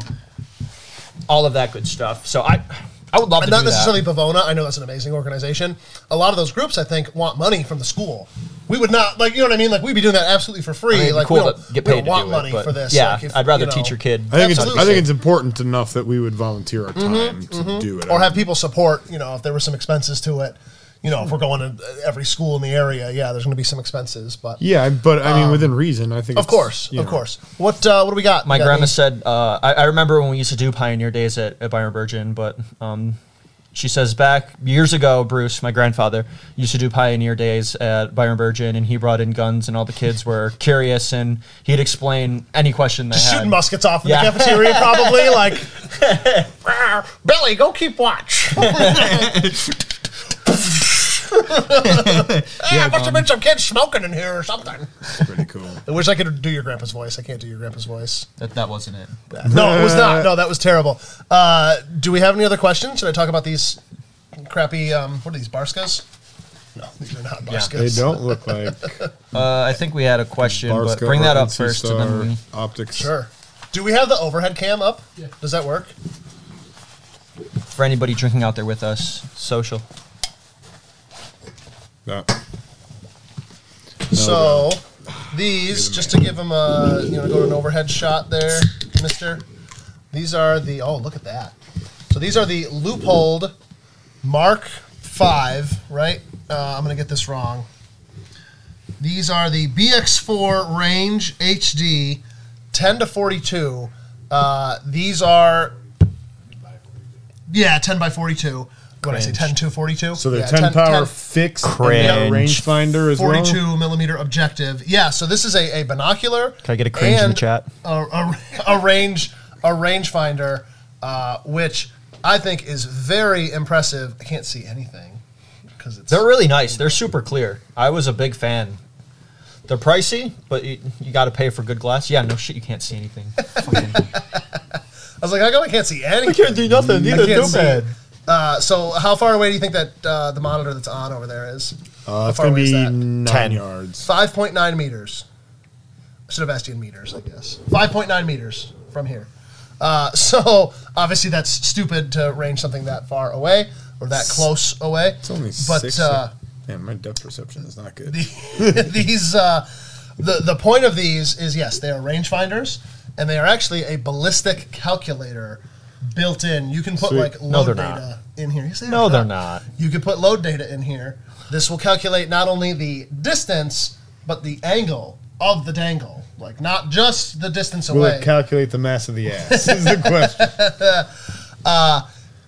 all of that good stuff. So I I would love and to not do necessarily that. Bivona. I know that's an amazing organization. A lot of those groups, I think, want money from the school. We would not like, you know what I mean? Like we'd be doing that absolutely for free. I mean, like cool we don't, to get we paid don't to want do money it, but for this. Yeah, like, if, I'd rather you know, teach your kid. I think it's I think it's important enough that we would volunteer our mm-hmm, time to mm-hmm. do it. or have people support. You know, if there were some expenses to it. You know, if we're going to every school in the area, yeah, there's going to be some expenses, but Yeah, but I mean, within reason, I think. of it's, course, of know. course. What uh, what do we got? My We got grandma any- said, uh, I, I remember when we used to do Pioneer Days at, at Byron-Bergen, but um, she says back years ago, Bruce, my grandfather, used to do Pioneer Days at Byron-Bergen, and he brought in guns, and all the kids were curious, and he'd explain any question they just had. shooting muskets off in Yeah. the cafeteria, probably like. Billy, go keep watch. yeah, must have been some kids smoking in here or something. It's pretty cool. I wish I could do your grandpa's voice. I can't do your grandpa's voice. That, that wasn't it. No, it was not. No, that was terrible. Uh, do we have any other questions? Should I talk about these crappy? Um, what are these Barskas? No, these are not Yeah. Barskas. They don't look like Uh, I think we had a question, but bring that up NC first, and then we. optics. Sure. Do we have the overhead cam up? Yeah. Does that work? For anybody drinking out there with us, social. That- so these, just to give them a, you know, go to an overhead shot there, Mister. These are the. Oh, look at that. So these are the Leupold Mark Five, right? Uh, I'm gonna get this wrong. These are the BX4 Range HD, 10 to 42. Uh, these are, yeah, 10 by 42. What did I say, 10 to 42? So they're Yeah, 10, power 10 fixed Cringe. and a rangefinder as 42 well. millimeter objective. Yeah, so this is a, a binocular. Can I get a cringe in the and chat? A, a, a range a rangefinder, uh, which I think is very impressive. I can't see anything because it's They're really nice. They're super clear. I was a big fan. They're pricey, but you, you got to pay for good glass. Yeah, no shit, you can't see anything. I was like, how come I can't see anything? You can't do nothing. I can't see it. Uh, so how far away do you think that uh, the monitor that's on over there is? Uh, it's going to be nine 10. yards. 5.9 meters. I should have asked you in meters, I guess. 5.9 meters from here. Uh, so obviously that's stupid to range something that far away or that close away. It's only but six. uh, Man, my depth perception is not good. these uh, the the point of these is yes, they are rangefinders, and they are actually a ballistic calculator built in. You can put Sweet. like No, load they're not. data in here. Yes, they No, are. they're not. You could put load data in here. This will calculate not only the distance but the angle of the dangle, like not just the distance Will away. it calculate the mass of the ass? is the question.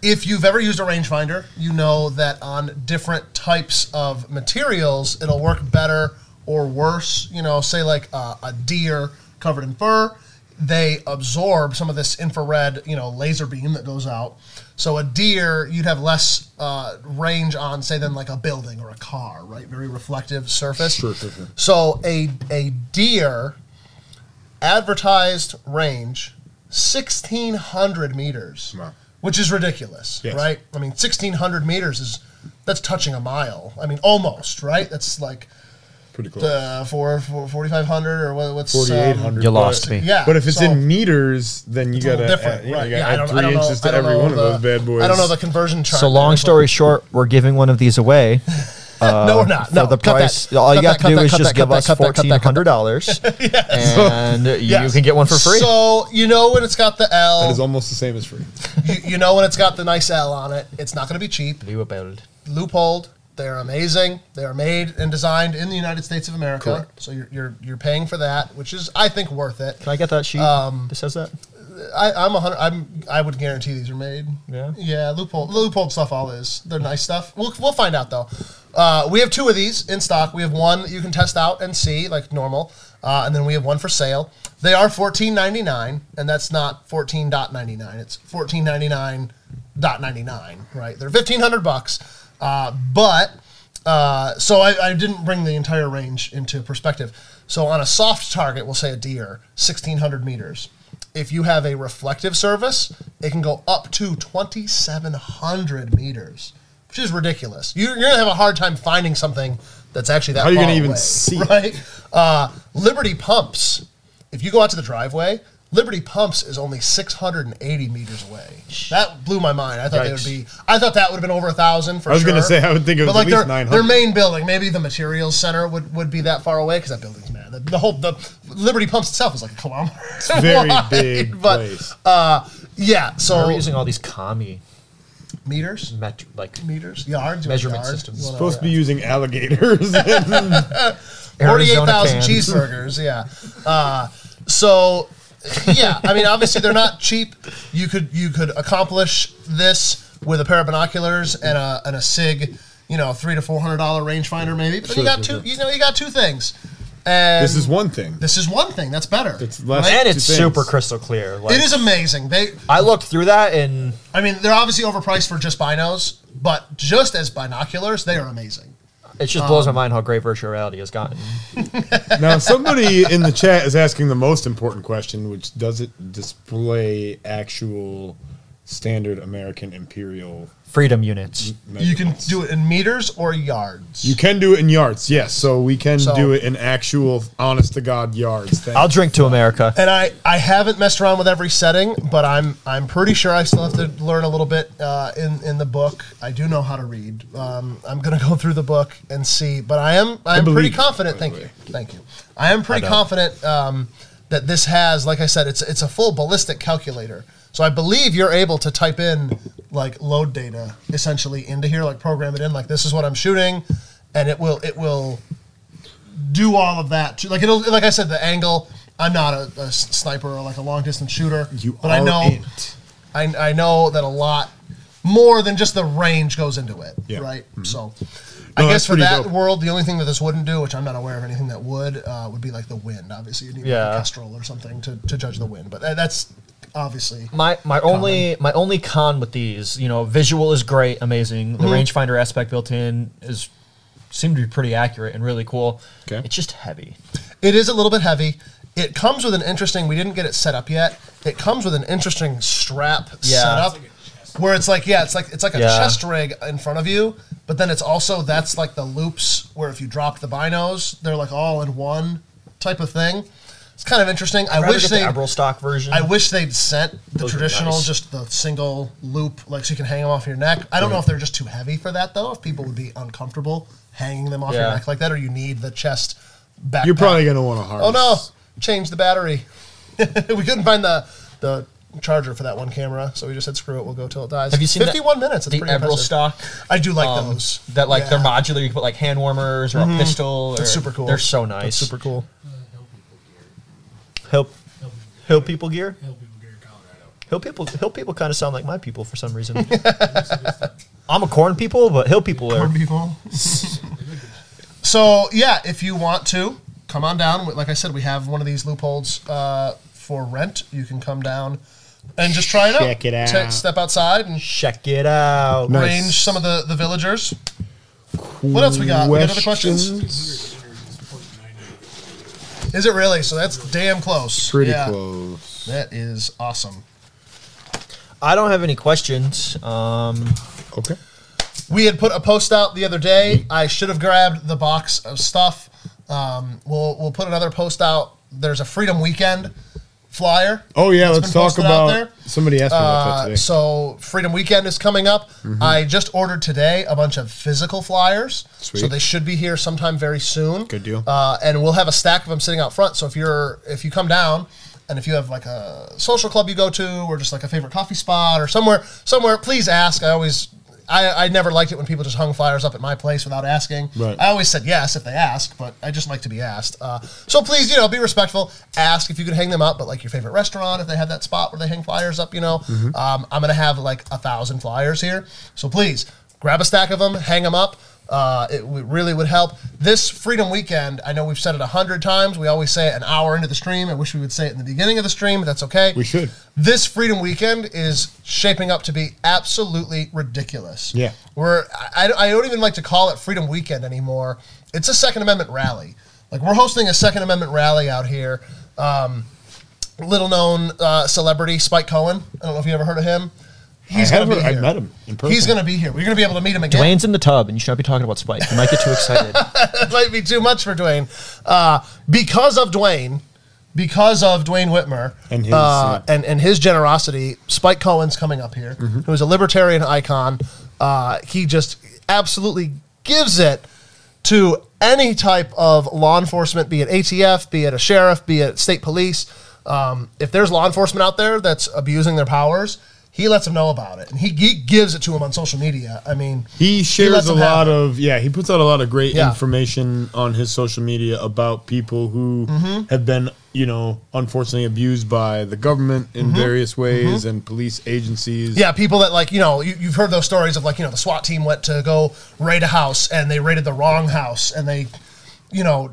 if you've ever used a rangefinder, you know that on different types of materials, it'll work better or worse. You know, say like uh, a deer covered in fur, they absorb some of this infrared, you know, laser beam that goes out. So a deer, you'd have less uh, range on, say, than like a building or a car, right? Very reflective surface. Sure, sure, sure. So a a deer advertised range 1600 meters Wow. which is ridiculous Yes. right i mean 1600 meters is that's touching a mile i mean almost right that's like Pretty close. uh, four, four, 4500 or what, what's um, 4,800. You but- lost me. yeah But if it's so in meters, then you it's a little got to different add, you, know, right you yeah, I add don't, I three don't know, inches I to don't every know one of those bad boys. i don't know the conversion chart So long there, story short, we're giving one of these away. but- no we're not no the cut price. that. All you Cut got to do that, is just that, give cut us that, cut that, cut fourteen that, cut hundred dollars, and you Yes. can get one for free. so you know when it's got the l that is almost the same as free. you, you know when it's got the nice l on it it's not going to be cheap do about. Leupold. They're amazing. They are made and designed in the United States of America. Correct. So you're, you're you're paying for that, which is I think worth it. Can I get that sheet Um, that says that? I, I'm a hundred. I'm I would guarantee these are made. Yeah? Yeah. Leupold Leupold stuff all is. They're nice stuff. We'll we'll find out though. Uh, we have two of these in stock. We have one that you can test out and see like normal, uh, and then we have one for sale. They are fourteen ninety nine, and that's not fourteen dot ninety nine. It's fourteen ninety nine dot ninety nine. Right? They're fifteen hundred bucks. Uh, but uh, so I, I didn't bring the entire range into perspective. So on a soft target, we'll say a deer, sixteen hundred meters. If you have a reflective surface, it can go up to 2,700 meters, which is ridiculous. You're, you're going to have a hard time finding something that's actually that How are you far gonna even away, see? Right? Uh, Liberty Pumps, if you go out to the driveway, Liberty Pumps is only 680 meters away. That blew my mind. I thought they would be. I thought that would have been over a thousand for I was sure. gonna say, I would think it was but like at least their, 900. their main building, maybe the materials center would, would be that far away because that building's mad. The, the whole the Liberty Pumps itself is like a kilometer. It's Very wide, big but place. uh, yeah. So We're using all these commie meters, met like meters, yards, Measurement yards? systems. Supposed to be using alligators. Forty-eight thousand cheeseburgers. Yeah. Uh, so, yeah. I mean, obviously they're not cheap. You could you could accomplish this with a pair of binoculars and a and a sig. You know, three to four hundred dollar rangefinder maybe. But Sure, you got sure, two. sure. You know, you got two things. And this is one thing. This is one thing. That's better. It's less- right? and it's things. super crystal clear. Like, It is amazing. They, I looked through that and I mean, they're obviously overpriced for just binos, but just as binoculars, they are amazing. It just blows Um, my mind how great virtual reality has gotten. Now, somebody in the chat is asking the most important question, which does it display actual standard American imperial? Freedom units. You can do it in meters or yards. You can do it in yards, yes. So we can So- do it in actual, honest to god yards. Thank I'll drink to America. and I, I haven't messed around with every setting, but I'm I'm pretty sure I still have to learn a little bit uh, in in the book. I do know how to read. Um, I'm gonna go through the book and see, but I am I'm believe pretty you, confident. Thank you, thank you. I am pretty don't. confident um, that this has, like I said, it's it's a full ballistic calculator. So I believe you're able to type in like load data essentially into here, like program it in, like this is what I'm shooting, and it will it will do all of that. too. Like it'll, like I said, the angle. I'm not a sniper or like a long distance shooter, You but are I know it. I, I know that a lot more than just the range goes into it, Yeah. right? So, No, I guess for that dope. world, the only thing that this wouldn't do, which I'm not aware of anything that would, uh, would be like the wind. Obviously, you need like a kestrel or something to, to judge the wind, but uh, that's obviously My my only my only con with these, you know, visual is great, amazing. Mm-hmm. The rangefinder aspect built in is seemed to be pretty accurate and really cool. Okay. It's just heavy. It is a little bit heavy. It comes with an interesting. We didn't get it set up yet. It comes with an interesting strap Yeah. setup. where it's like yeah, it's like it's like a Yeah. chest rig in front of you, but then it's also that's like the loops where if you drop the binos, they're like all in one type of thing. It's kind of interesting. I Rather wish get they the Eberlestock version. I wish they'd sent the Those traditional, nice. just the single loop, like so you can hang them off your neck. I don't know if they're just too heavy for that though. If people would be uncomfortable hanging them off your Yeah. neck like that, or you need the chest back. You're probably gonna want to harness. Oh no! Change the battery. we couldn't find the the charger for that one camera, so we just said screw it. We'll go till it dies. Have you seen that- 51 minutes? It's the pretty Eberl impressive. stock. I do like um, those. That like they're Mm-hmm. modular. You can put like hand warmers or a pistol. That's or- super cool. They're so That's nice. super cool. Uh, Hill people gear. Hill Hill people Hill people gear. Hill Colorado. Hill people Hill people kind of sound like my people for some reason. It's a good stuff. I'm a corn people, but Hill people are. Corn people. so yeah, if you want to come on down, like I said, we have one of these Leupolds uh, for rent. You can come down and just try it out. Check it Ta- out. step outside and Check it out. Nice. range some of the, the villagers. What else we got? We got other questions? Questions? Is it really? So that's damn close. Pretty Yeah. close. That is awesome. I don't have any questions. Um, Okay. We had put a post out the other day. I should have grabbed the box of stuff. Um, we'll we'll put another post out. There's a Freedom Weekend flyer. Oh yeah, let's talk about. there. Somebody asked me about that Uh, today. so Freedom Weekend is coming up. Mm-hmm. I just ordered today a bunch of physical flyers, so they should be here sometime very soon. Good deal. Uh, and we'll have a stack of them sitting out front. So if you're if you come down. And if you have like a social club you go to, or just like a favorite coffee spot, or somewhere, somewhere, please ask. I always, I, I never liked it when people just hung flyers up at my place without asking. Right. I always said yes if they ask, but I just like to be asked. Uh, so please, you know, be respectful. Ask if you could hang them up, but like your favorite restaurant, if they have that spot where they hang flyers up, you know, Mm-hmm. um, I'm gonna have like a thousand flyers here. So please grab a stack of them, hang them up. Uh, it w- really would help. This Freedom Weekend, I know we've said it a hundred times. We always say it an hour into the stream. I wish we would say it in the beginning of the stream, but that's okay. We should. This Freedom Weekend is shaping up to be absolutely ridiculous. Yeah. We're I, I don't even like to call it Freedom Weekend anymore. It's a Second Amendment rally. Like we're hosting a Second Amendment rally out here. Um, little known uh, celebrity Spike Cohen. I don't know if you ever heard of him. He's going to be here. I met him in person. He's going to be here. We're going to be able to meet him again. Dwayne's in the tub, and you should not be talking about Spike. You might get too excited. that might be too much for Dwayne. Uh, because of Dwayne, because of Dwayne Whitmer And his, uh, yeah. Mm-hmm. and, and his generosity, Spike Cohen's coming up here, who is a libertarian icon. Uh, he just absolutely gives it to any type of law enforcement, be it ATF, be it a sheriff, be it state police. Um, if there's law enforcement out there that's abusing their powers, he lets them know about it, and he, he gives it to them on social media. I mean, He shares a lot of yeah. He puts out a lot of great Yeah. information on his social media about people who Mm-hmm. have been you know unfortunately abused by the government in various ways and police agencies. Mm-hmm. Yeah, people that like you know you, you've heard those stories of like you know the SWAT team went to go raid a house and they raided the wrong house and they, you know,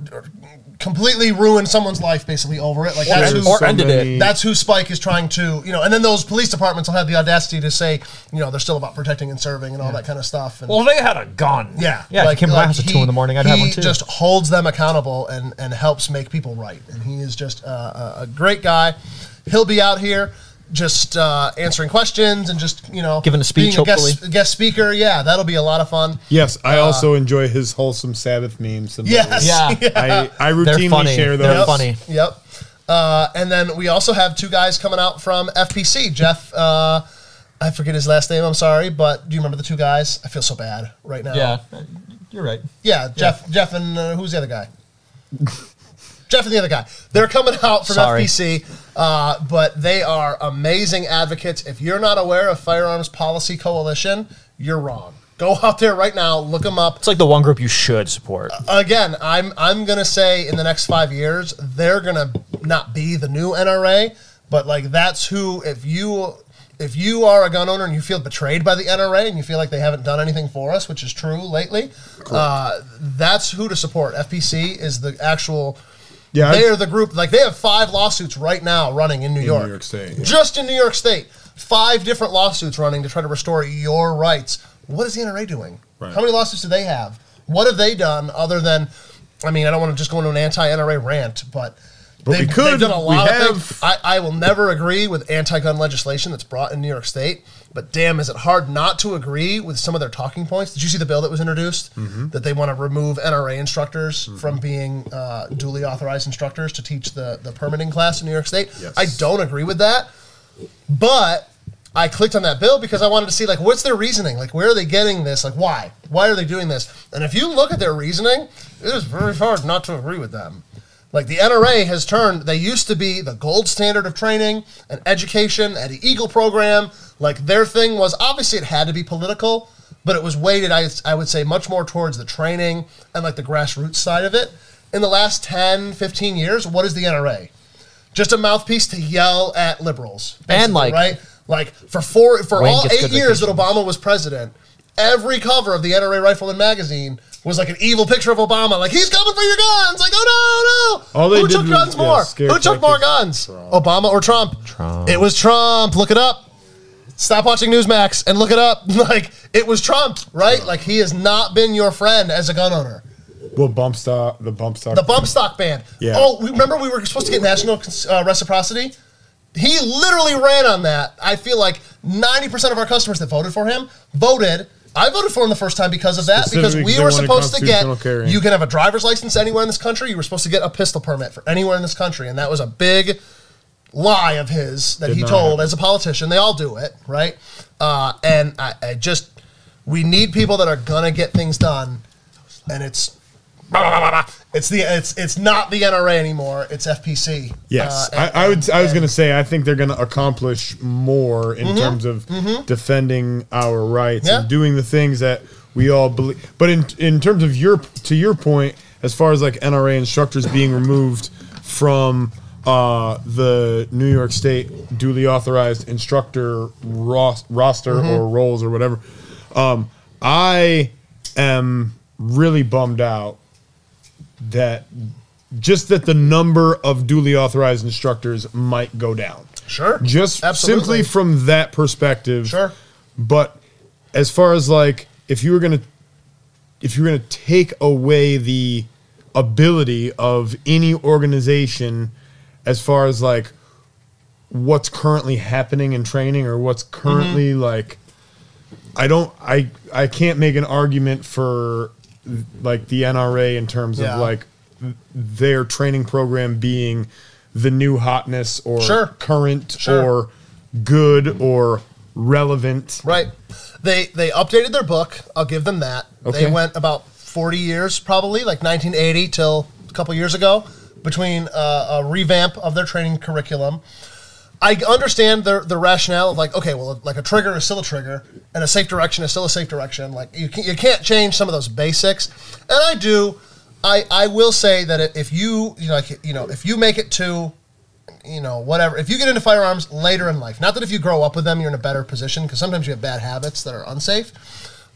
completely ruined someone's life basically over it. Like that's who or ended it. that's who Spike is trying to you know. And then those police departments will have the audacity to say you know they're still about protecting and serving and all that kind of stuff. And well, they had a gun. yeah, yeah. Like, if you came to my house at two in the morning. I'd he have one too. just holds them accountable and and helps make people right. And he is just uh, a, a great guy. He'll be out here just uh, answering questions and just you know Giving a speech, being guest, hopefully. guest speaker. Yeah, that'll be a lot of fun. Yes, I also enjoy his wholesome Sabbath memes. And Uh, Yes, Yeah. I, I They're routinely funny. share They're those. funny. Yep. Uh, and then we also have two guys coming out from FPC. Jeff, uh, I forget his last name. I'm sorry, but do you remember the two guys? I feel so bad right now. yeah, you're right. Yeah, Jeff. Jeff and uh, who's the other guy? Jeff and the other guy. They're coming out from Sorry. FPC, uh, but they are amazing advocates. If you're not aware of Firearms Policy Coalition, you're wrong. Go out there right now, look them up. It's like the one group you should support. Again, I'm I'm gonna say in the next five years they're gonna not be the new NRA, but like that's who if you if you are a gun owner and you feel betrayed by the NRA and you feel like they haven't done anything for us, which is true lately, uh, that's who to support. FPC is the actual. Yeah, they are the group. Like they have five lawsuits right now running in New York. New York State, yeah. Just in New York State, five different lawsuits running to try to restore your rights. What is the NRA doing? Right. How many lawsuits do they have? What have they done other than? I mean, I don't want to just go into an anti-NRA rant, but But we They've, could. they've done a we lot of have. things. I, I will never agree with anti-gun legislation that's brought in New York State. But damn, is it hard not to agree with some of their talking points? Did you see the bill that was introduced Mm-hmm. that they want to remove NRA instructors from being uh, duly authorized instructors to teach the the permitting class in New York State? Yes. I don't agree with that, but I clicked on that bill because I wanted to see like what's their reasoning, like where are they getting this, like why, why are they doing this? And if you look at their reasoning, it is very hard not to agree with them. Like the NRA has turned, they used to be the gold standard of training and education at the Eagle program. Like their thing was obviously it had to be political, but it was weighted, I, I would say, much more towards the training and like the grassroots side of it. In the last 10, 15 years, what is the NRA? Just a mouthpiece to yell at liberals. And, like- right? Like for four, for Wayne all eight years that. Obama was president, every cover of the NRA Rifleman magazine was like an evil picture of Obama, like he's coming for your guns. Like, oh no, no. All they Who took was, guns yeah, more? Who took more guns? Obama or Trump? Trump. It was Trump. Look it up. Stop watching Newsmax and look it up. Like it was Trump, right? Like he has not been your friend as a gun owner. Well, bump stock. The bump stock. The bump stock ban. Yeah. Oh, we- remember we were supposed to get national uh, reciprocity? He literally ran on that. I feel like 90% of our customers that voted for him voted. I voted for him the first time because of that, because we were supposed to get, carrying. you can have a driver's license anywhere in this country. You were supposed to get a pistol permit for anywhere in this country. And that was a big lie of his that Did he told happen. as a politician. They all do it, right? Uh, and I, I just, we need people that are going to get things done. And it's, it's the it's it's not the NRA anymore. It's FPC. Yes, Uh, I, and- I would. I was going to say I think they're going to accomplish more in terms of defending our rights Mm-hmm. Yeah. and doing the things that we all believe. But in in terms of your to your point, as far as like NRA instructors being removed from uh, the New York State duly authorized instructor ros- roster Mm-hmm. or roles or whatever, um, I am really bummed out that just that the number of duly authorized instructors might go down. Sure. Just Absolutely. simply from that perspective. Sure. But as far as like if you were gonna if you were gonna take away the ability of any organization as far as like what's currently happening in training or what's currently Mm-hmm. like I don't I I can't make an argument for like the NRA in terms Yeah. of like their training program being the new hotness or Sure. current Sure. or good or relevant. Right. They they updated their book. I'll give them that. Okay. They went about 40 years, probably like 1980 till a couple years ago, between uh, a revamp of their training curriculum. I understand the the rationale of like, okay, well, like a trigger is still a trigger, and a safe direction is still a safe direction. Like you can, you can't change some of those basics, and I do. I I will say that if you you know like you know if you make it to you know, whatever. If you get into firearms later in life, not that if you grow up with them, you're in a better position because sometimes you have bad habits that are unsafe.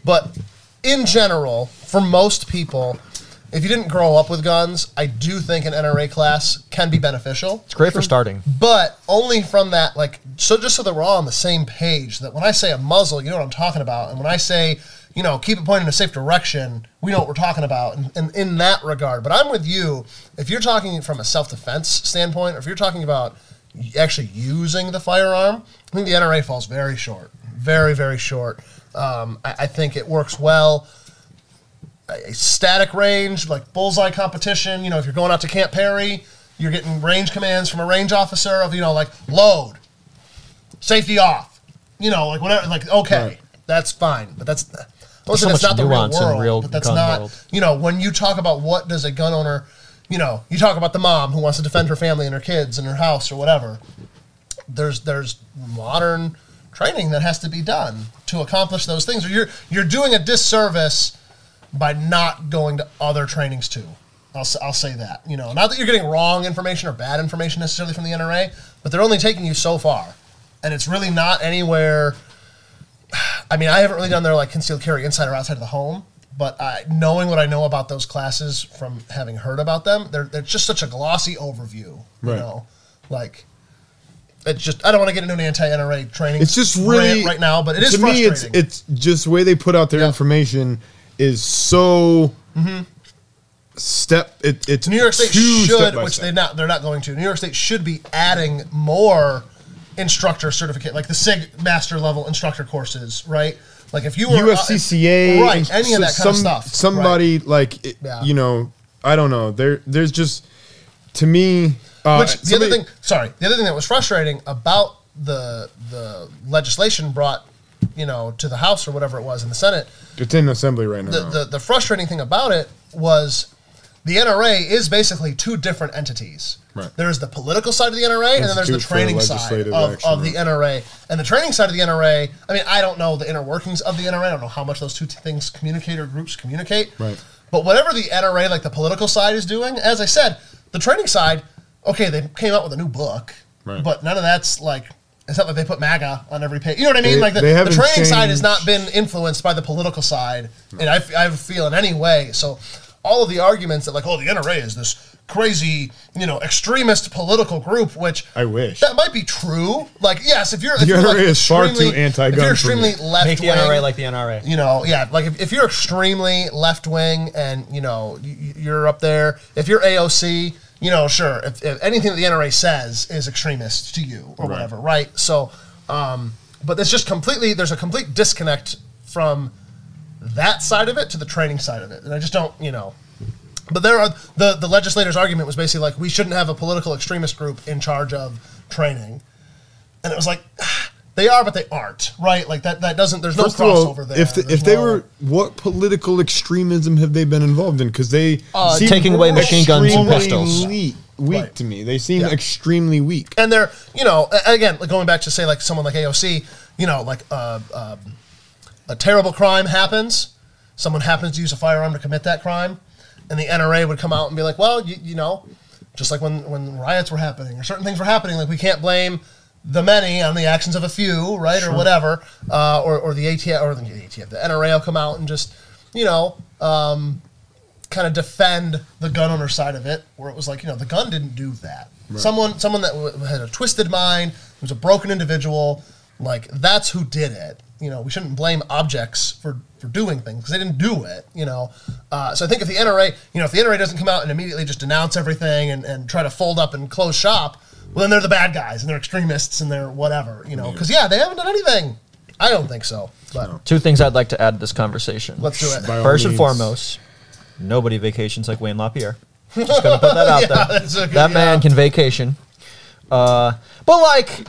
But in general, for most people, if you didn't grow up with guns, I do think an NRA class can be beneficial. It's great for starting. But only from that, like, so just so that we're all on the same page, that when I say a muzzle, you know what I'm talking about. And when I say, you know, keep it pointing in a safe direction, we know what we're talking about in, in, in that regard. But I'm with you. If you're talking from a self defense standpoint, or if you're talking about actually using the firearm, I think the NRA falls very short. Very, very short. Um, I, I think it works well a static range, like bullseye competition. You know, if you're going out to Camp Perry, you're getting range commands from a range officer of, you know, like load, safety off. You know, like whatever, like okay, Right. that's fine, but that's. Listen, so that's not the real world, real but that's not. world. You know, when you talk about what does a gun owner, you know, you talk about the mom who wants to defend her family and her kids and her house or whatever. There's there's modern training that has to be done to accomplish those things. Or you're you're doing a disservice by not going to other trainings too. I'll, I'll say that. You know, not that you're getting wrong information or bad information necessarily from the NRA, but they're only taking you so far. And it's really not anywhere. I mean, I haven't really done their like concealed carry inside or outside of the home, but I, knowing what I know about those classes from having heard about them, they're, they're just such a glossy overview. You Right. know, like it's just I don't want to get into an anti-NRA training. It's just really right now, but it is to me. It's it's just the way they put out their Yeah. information is so. Mm-hmm. step. It, it's New York State should, which step. they not they're not going to. New York State should be adding more instructor certificate, like the SIG master level instructor courses, right? Like if you were uh, USCCA, right? and Any of that so- kind of some- stuff. Somebody like it- Yeah. you know, I don't know. There, there's just to me. Uh, Which the somebody- other thing, sorry, the other thing that was frustrating about the the legislation brought, you know, to the House or whatever it was in the Senate. It's in assembly right now. The the, the frustrating thing about it was the NRA is basically two different entities. Right. There's the political side of the NRA, and then there's the training side of, Action, of the right. NRA. And the training side of the NRA, I mean, I don't know the inner workings of the NRA. I don't know how much those two things communicate or groups communicate. Right. But whatever the NRA, like the political side, is doing, as I said, the training side, okay, they came out with a new book, Right. but none of that's like. It's not like they put MAGA on every page. You know what I mean? They- like the, the haven't training side has not been influenced by the political side, and I, I feel in any way. So all of the arguments that like, oh, the NRA is this crazy, you know, extremist political group, which I wish. that might be true. Like, yes, if you're if The you're, NRA like, is far too extremely- anti-gun If you're extremely left Make the NRA like the NRA. you know, yeah, like if, if you're extremely left wing and you know y- you're up there, if you're AOC, you know, sure, if, if anything that the NRA says is extremist to you or Right. whatever, right? So, um, but it's just completely there's a complete disconnect from that side of it to the training side of it, and I just don't, you know. But there are the the legislators' argument was basically like we shouldn't have a political extremist group in charge of training, and it was like. They are, but they aren't, right? Like that. That doesn't. There's no First all, crossover there. if the, if they no- were, what political extremism have they been involved in? Because they Uh, seem taking away machine guns and pistols. Weak, weak Right. to me. They seem Yeah. extremely weak. and they're you know again like going back to say like someone like AOC you know like uh, um, a terrible crime happens someone happens to use a firearm to commit that crime and the NRA would come out and be like well you, you know just like when when riots were happening or certain things were happening like we can't blame the many on the actions of a few right or whatever uh, or, or the ATF or the ATF the NRA will come out and just you know um, kind of defend the gun owner side of it, where it was like, you know, the gun didn't do that. Someone, someone that w- had a twisted mind, was a broken individual, like that's who did it. You know, we shouldn't blame objects for for doing things because they didn't do it. You know, uh, so I think if the NRA, you know, if the NRA doesn't come out and immediately just denounce everything and, and try to fold up and close shop, well, then they're the bad guys and they're extremists and they're whatever. You know, because yeah, they haven't done anything. I don't think so, but Two things I'd like to add to this conversation. let's do it. By First and means. foremost, nobody vacations like Wayne LaPierre. Just gonna put that out Yeah, there. that's a good- that man can vacation. Uh, but like,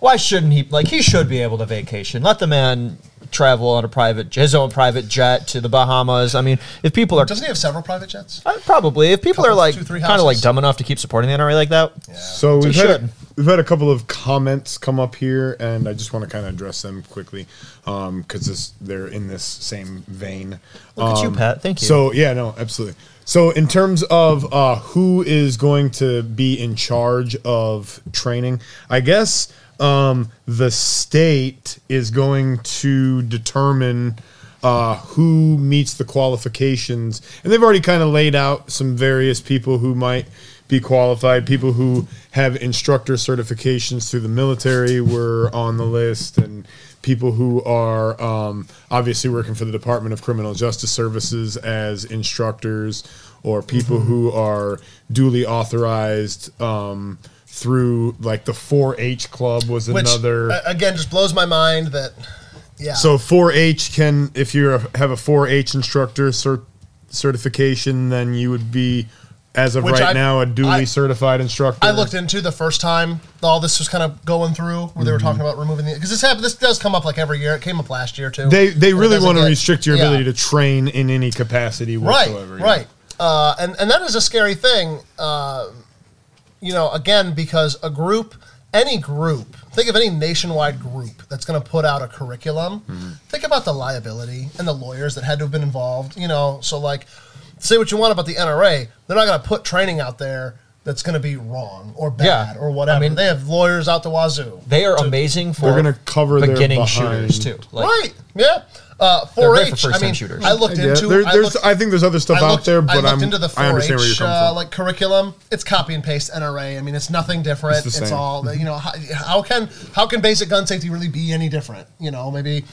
why shouldn't he? Like, he should be able to vacation. Let the man travel on a private, his own private jet to the Bahamas. I mean, if people are Doesn't he have several private jets? uh, probably, if people Couple, are like kind of like dumb enough to keep supporting the NRA like that, So we've had, should. we've had a couple of comments come up here, and I just want to kind of address them quickly because they're in this same vein. look at you, Um, Pat. Thank you. So yeah, no, absolutely. So in terms of uh, who is going to be in charge of training, I guess um, the state is going to determine uh, who meets the qualifications, and they've already kind of laid out some various people who might be qualified. People who have instructor certifications through the military were on the list, and people who are um, obviously working for the Department of Criminal Justice Services as instructors, or people who are duly authorized um, through like the 4-H club was Which another. a- again just blows my mind that yeah. So 4-H can, if you have a 4-H instructor cert- certification, then you would be, as of Which right I- now, a duly I- certified instructor. I looked into the first time all this was kind of going through, where they were talking about removing the because this happened. This does come up like every year. It came up last year too. They they really want to restrict your yeah. ability to train in any capacity right, whatsoever. yeah. right, uh, and and that is a scary thing. Uh, you know, again because a group, any group, think of any nationwide group that's going to put out a curriculum. Mm-hmm. Think about the liability and the lawyers that had to have been involved. You know, so like, say what you want about the NRA, they're not going to put training out there. That's going to be wrong or bad Yeah. or whatever. I mean- they have lawyers out the wazoo. they are to- amazing for They're gonna cover beginning behind. shooters too. Like, right. Yeah. Uh, 4-H. great for I first-time mean, shooters. I looked Yeah, into. there- I there's, looked, I think there's other stuff I out there, I but looked I'm, into the I understand where you're 4-H uh, from. like curriculum. It's copy and paste NRA. I mean, it's nothing different. It's It's, the same. all you know. How, how can how can basic gun safety really be any different? You know, maybe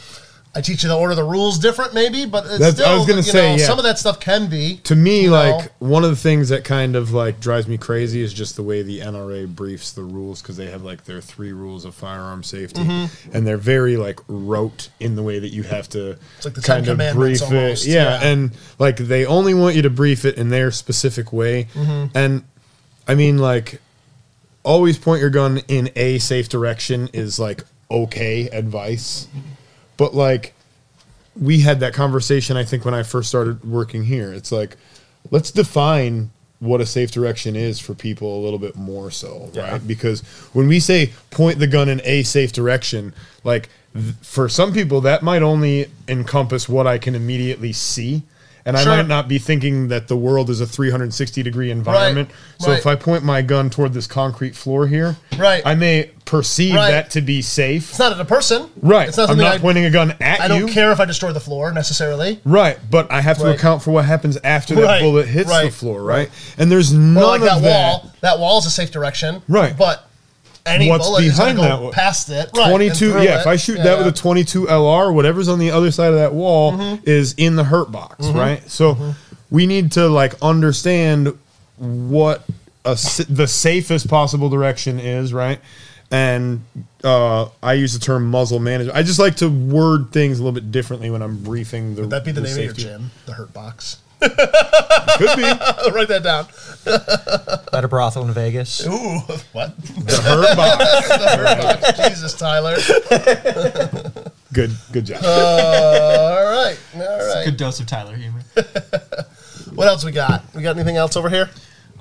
I teach you the order of the rules different, maybe, but it's That's- still, I was gonna you say, know, yeah. some of that stuff can be. to me, you know. like one of the things that kind of like drives me crazy is just the way the NRA briefs the rules because they have like their three rules of firearm safety, Mm-hmm. and they're very like rote in the way that you have to It's like the Ten kind of Commandments brief almost, it. Yeah, yeah. and like they only want you to brief it in their specific way, Mm-hmm. and I mean like always point your gun in a safe direction is like okay advice, but like we had that conversation I think when I first started working here. It's like let's define what a safe direction is for people a little bit more so, right? Because when we say point the gun in a safe direction, like th- for some people that might only encompass what I can immediately see. And I might not be thinking that the world is a 360 degree environment. Right. so right. if I point my gun toward this concrete floor here, Right. I may perceive Right. that to be safe. It's not at a person. Right. It's not I'm not I, pointing a gun at you. I don't care if I destroy the floor necessarily. Right, but I have to account for what happens after that bullet hits the floor, right? And there's none Or like of that that. wall. That wall is a safe direction. Right. But any What's bullet behind gonna that past it. Right, 22, through yeah, it. if I shoot Yeah, that with a 22 LR, whatever's on the other side of that wall Mm-hmm. is in the hurt box, right? So we need to like understand what a, the safest possible direction is, right? And uh, I use the term muzzle management. I just like to word things a little bit differently when I'm briefing the. Would that be the, name safety. of your gym? The Hurt Box. Could be Write that down. At a brothel in Vegas. Ooh, what? the hurt box. the Hurt Box. Jesus, Tyler. Good, good job. All right, all right. Good dose of Tyler humor. What else we got? We got anything else over here?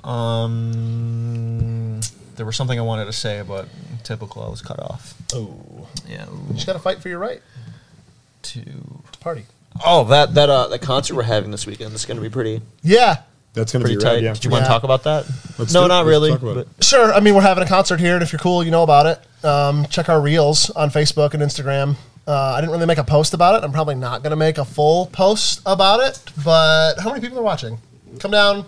Um, there was something I wanted to say, but typical, I was cut off. Oh, Yeah. you just got to fight for your right To to party. Oh, that that uh, that concert we're having this weekend is going to be pretty Yeah, That's gonna pretty be tight. rad, yeah. Did you want Yeah. to talk about that? Let's no, do it. not Let's really. talk about but- sure. I mean, we're having a concert here, and if you're cool, you know about it. Um, check our reels on Facebook and Instagram. Uh, I didn't really make a post about it. I'm probably not going to make a full post about it. But how many people are watching? Come down.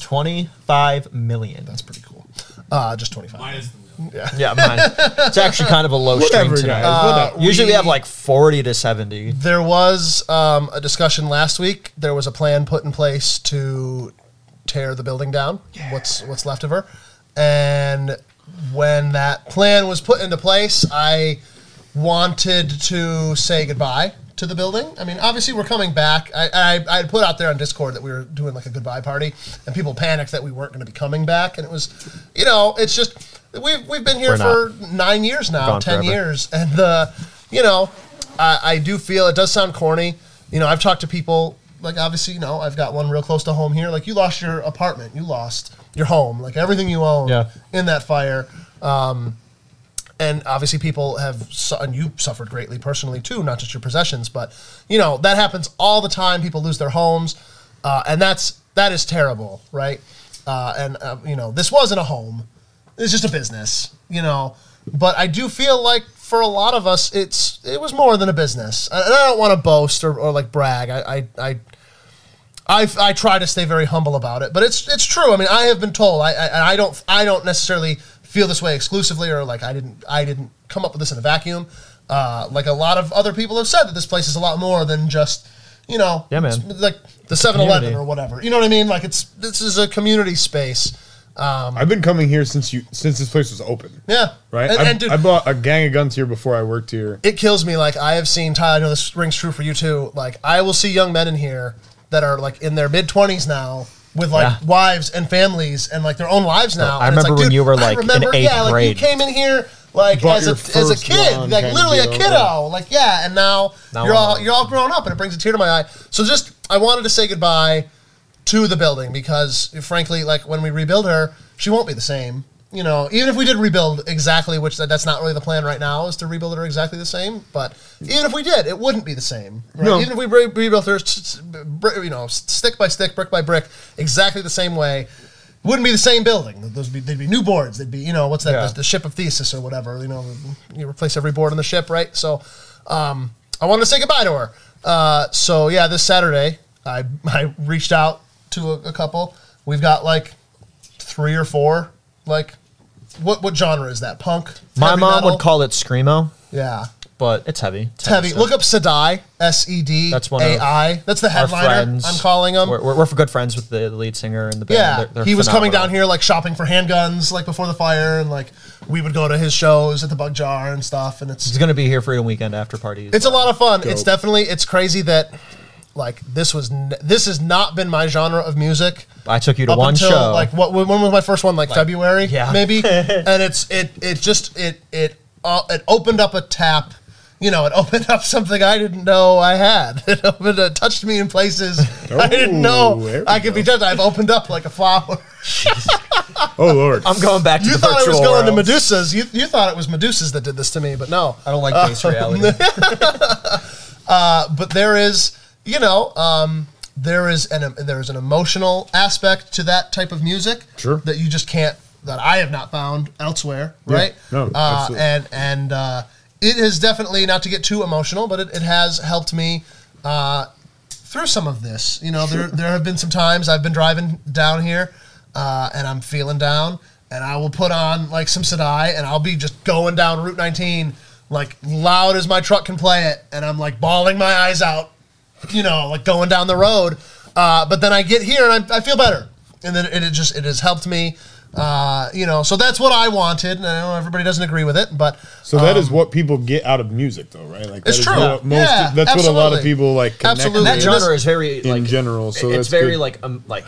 25 million. That's pretty cool. Uh, just 25. Minus the mill. Yeah. Yeah, mine. It's actually kind of a low Whatever, stream guys. tonight. whatever. Usually we, we- have like 40 to 70. There was um, a discussion last week. There was a plan put in place to tear the building down. What's what's left of her, and when that plan was put into place, I wanted to say goodbye to the building. I mean, obviously we're coming back. I, I, I had put out there on Discord that we were doing like a goodbye party, and people panicked that we weren't going to be coming back. And it was, you know, it's just we've we've been here We're for nine years now, Gone ten forever. years, and uh, you know, I, I do feel it does sound corny. You know, I've talked to people like obviously, you know, I've got one real close to home here. Like you lost your apartment, you lost your home, like everything you own Yeah. in that fire. Um, and obviously people have su- and you suffered greatly personally too not just your possessions but you know that happens all the time people lose their homes uh, and that's that is terrible right uh, and uh, you know this wasn't a home it's just a business you know but i do feel like for a lot of us it's it was more than a business and i don't want to boast or, or like brag i i, I I, I try to stay very humble about it, but it's it's true. I mean, I have been told. I, I I don't I don't necessarily feel this way exclusively, or like I didn't I didn't come up with this in a vacuum. Uh, like a lot of other people have said that this place is a lot more than just you know Yeah, man. like the 7-Eleven or whatever. You know what I mean? Like it's this is a community space. Um, I've been coming here since you since this place was open. Yeah, Right. And, I, and dude, I bought a gang of guns here before I worked here. it kills me. Like I have seen Tyler. I know this rings true for you too. Like I will see young men in here that are like in their mid twenties now. With like Yeah. wives and families and like their own lives now. I And it's remember when dude, you were, I like, in remember, eighth yeah, like grade. you came in here like Bought as a as a kid, like literally a kiddo, yeah. like yeah. And now, Now you're I'm all old. you're all grown up, and it brings a tear to my eye. So just I wanted to say goodbye to the building because frankly, like when we rebuild her, she won't be the same. You know, even if we did rebuild exactly, which that, that's not really the plan right now, is to rebuild her exactly the same. But even if we did, it wouldn't be the same. Right? No. Even if we re- rebuilt her, s- s- br- you know, stick by stick, brick by brick, exactly the same way, wouldn't be the same building. Those be they'd be new boards. They'd be you know what's that Yeah. the, the ship of Theseus or whatever. You know, you replace every board on the ship, right? So, um, I wanted to say goodbye to her. Uh, so yeah, this Saturday I I reached out to a, a couple. We've got like three or four. Like, what what genre is that? Punk. My mom metal? would call it Screamo. Yeah. but it's heavy. It's heavy. stuff. Look up Sedai, S E D That's one of A I. That's the Our headliner. friends. I'm calling him. We're, we're, we're good friends with the, the lead singer and the band. yeah, They're- they're he was coming down here like shopping for handguns, like before the fire, and like we would go to his shows at the Bug Jar and stuff. And it's He's gonna be here Freedom Weekend after parties. it's a lot of fun. It's definitely it's crazy that like this was n- this has not been my genre of music. I took you to up one until, show. Like what? When was my first one? Like, February, yeah. maybe. and it's it it just it it uh, it opened up a tap. You know, it opened up something I didn't know I had. It opened, it touched me in places I didn't know Oh, there we I could be go. touched. I've opened up like a flower. Oh Lord. I'm going back to You the thought I was virtual going to world. Medusa's. You you thought it was Medusa's that did this to me, but no. I don't like base reality. but there is, you know, um, there is an there is an emotional aspect to that type of music Sure. that you just can't that I have not found elsewhere, Yeah. right? No, uh, absolutely. and and uh, it has definitely not to get too emotional, but it, it has helped me uh, through some of this. You know, there there have been some times I've been driving down here uh, and I'm feeling down, and I will put on like some Sedai, and I'll be just going down Route 19 like loud as my truck can play it, and I'm like bawling my eyes out, you know, like going down the road. Uh, but then I get here and I, I feel better, and then it, it just it has helped me. Uh, you know, so that's what I wanted, and I know everybody doesn't agree with it, but So that is what people get out of music, though, right? Like Um, It's that is true. What most, Yeah, that's what a lot of people like. Connect Absolutely. that with. It is- genre is very like, in like general, so it's very good. like um like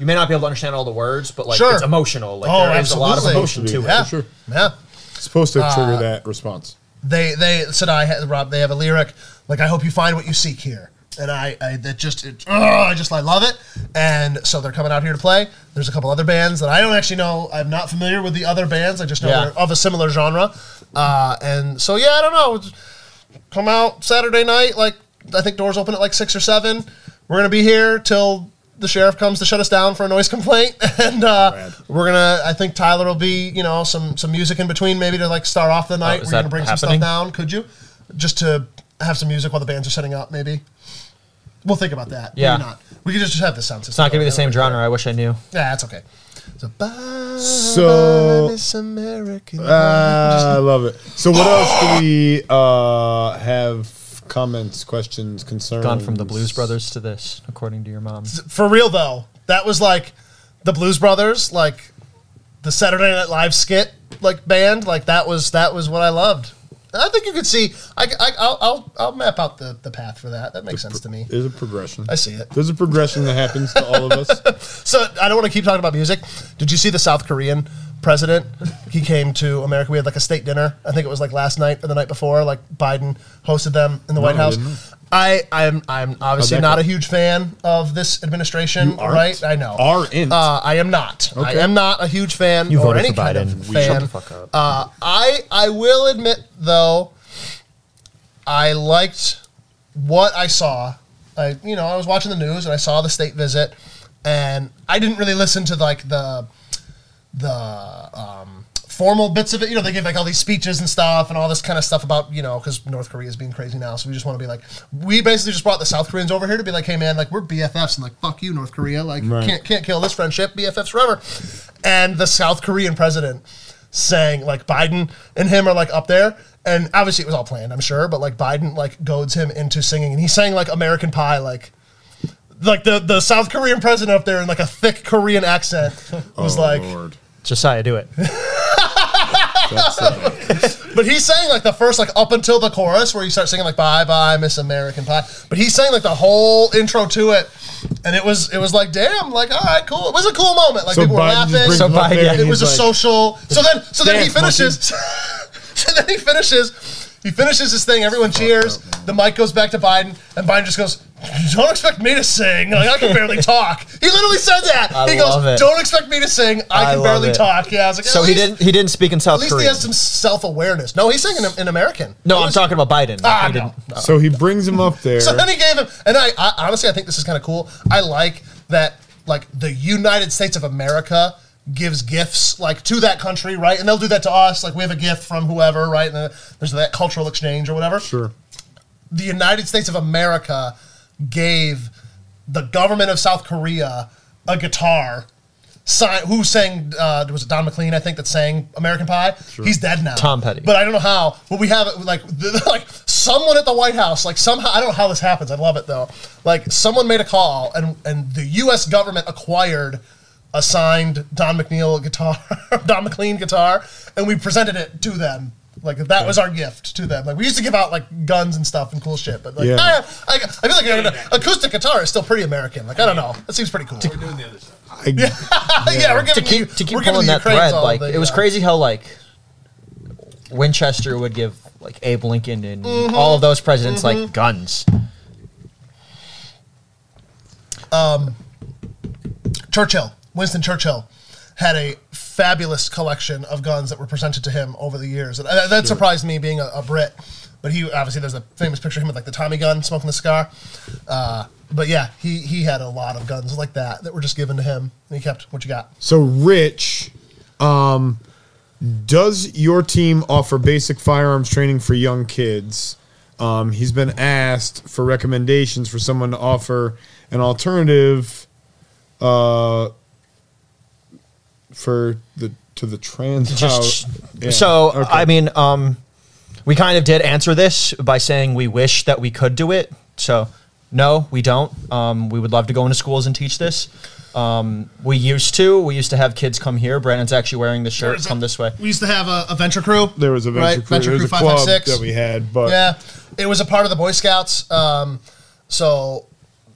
you may not be able to understand all the words, but like Sure. it's emotional. Like Oh, there is a lot of emotion to it. yeah, For sure. yeah. It's supposed to Uh, trigger that response. they they said I had Rob. They have a lyric like I hope you find what you seek here, and I, I that just it, oh, I just I love it, and so they're coming out here to play. There's a couple other bands that I don't actually know. I'm not familiar with the other bands. I just know Yeah. they're of a similar genre, uh, and so yeah, I don't know. Come out Saturday night, like I think doors open at like six or seven. We're gonna be here till. The sheriff comes to shut us down for a noise complaint, and uh, we're gonna. I think Tyler will be, you know, some some music in between, maybe to like start off the night. Oh, we're gonna bring some stuff down. Could you, just to have some music while the bands are setting up? Maybe we'll think about that. Yeah. Maybe not. We could just have the sound system. It's not gonna be the same genre. I wish I knew. Yeah, that's okay. So bye, So- bye, Miss American. Uh, I love it. So what else do we uh, have? Comments, questions, concerns. Gone from the Blues Brothers to this, according to your mom. For real though, that was like the Blues Brothers, like the Saturday Night Live skit, like band. Like that was that was what I loved. I think you could see. I, I I'll, I'll I'll map out the the path for that. That makes sense to me. There's a progression. I see it. There's a progression that happens to all of us. So I don't want to keep talking about music. Did you see the South Korean president? He came to America. We had like a state dinner. I think it was like last night or the night before. Like Biden hosted them in the White House. I I'm I'm obviously not a huge fan of this administration. You aren't? right? I know. Aren't? Uh, I am not. I am not a huge fan You or voted any for kind Biden. of We- shut fan. the fuck up. Uh, I I will admit though, I liked what I saw. I you know I was watching the news and I saw the state visit, and I didn't really listen to like the the um, formal bits of it. You know, they give like all these speeches and stuff and all this kind of stuff about you know because North Korea is being crazy now. So we just want to be like, we basically just brought the South Koreans over here to be like, hey man, like we're BFFs and like fuck you North Korea, like Right. can't can't kill this friendship, BFFs forever. And the South Korean president saying like Biden and him are like up there. And obviously it was all planned, I'm sure, but like Biden like goads him into singing and he sang like American Pie, like like the, the South Korean president up there in like a thick Korean accent was oh, like Lord. Josiah, do it. But he's saying like the first like up until the chorus where you start singing like "Bye Bye Miss American Pie." But he's saying like the whole intro to it, and it was it was like damn, like all right, cool. It was a cool moment. Like so people were Biden just laughing. brings So him up Biden- there and it was a like, social. So then so then he Dance, finishes. so then he finishes. He finishes his thing. Everyone cheers. the mic goes back to Biden, and Biden just goes, "Don't expect me to sing. Like I can barely talk." He literally said that. I he goes, it. "Don't expect me to sing. I I can love barely it. talk." Yeah, I was like, So "At he didn't. He didn't speak in South Korea. At least Korean. he has some self awareness. No, he's singing in, in American. no, It I'm talking about Biden. Ah, He no. didn't- So he brings him up there. So then he gave him, and I, I honestly I think this is kind of cool. I like that, like the United States of America gives gifts like to that country, right? And they'll do that to us. Like we have a gift from whoever, right? And uh, there's that cultural exchange or whatever. Sure. The United States of America gave the government of South Korea a guitar Sign, who sang? Uh, was it Don McLean? I think that sang American Pie. He's dead now. Tom Petty. But I don't know how. But we have it like the, like someone at the White House. Like somehow I don't know how this happens. I love it though. Like someone made a call and and the U.S. government acquired a signed Don McNeil guitar, Don McLean guitar, and we presented it to them. Like that was our gift to them. Like we used to give out like guns and stuff and cool shit, but like Yeah. ah, I, I feel like an acoustic guitar is still pretty American. Like I don't know, that seems pretty cool. We're doing the other stuff. I, yeah. we're to giving you keep to keep we're giving pulling the that Ukrainians thread, all like the, it was uh, crazy how like Winchester would give like Abe Lincoln and Mm-hmm. all of those presidents like guns. Churchill, Winston Churchill, had a fabulous collection of guns that were presented to him over the years. And that, that surprised me, being a, a Brit. But he obviously there's a famous picture of him with like the Tommy gun, smoking the cigar. Uh, but yeah, he he had a lot of guns like that that were just given to him. And he kept what you got. so Rich, um, does your team offer basic firearms training for young kids? Um, he's been asked for recommendations for someone to offer an alternative, uh, for the to the trans. Just- Yeah, So okay. I mean, um, we kind of did answer this by saying we wish that we could do it. So no, we don't. Um, we would love to go into schools and teach this. Um, we used to. We used to have kids come here. Brandon's actually wearing the shirt. Come this way. We used to have a, a venture crew. there was a venture right? crew, there was a club 556. that we had, but Yeah, it was a part of the Boy Scouts. Um, so,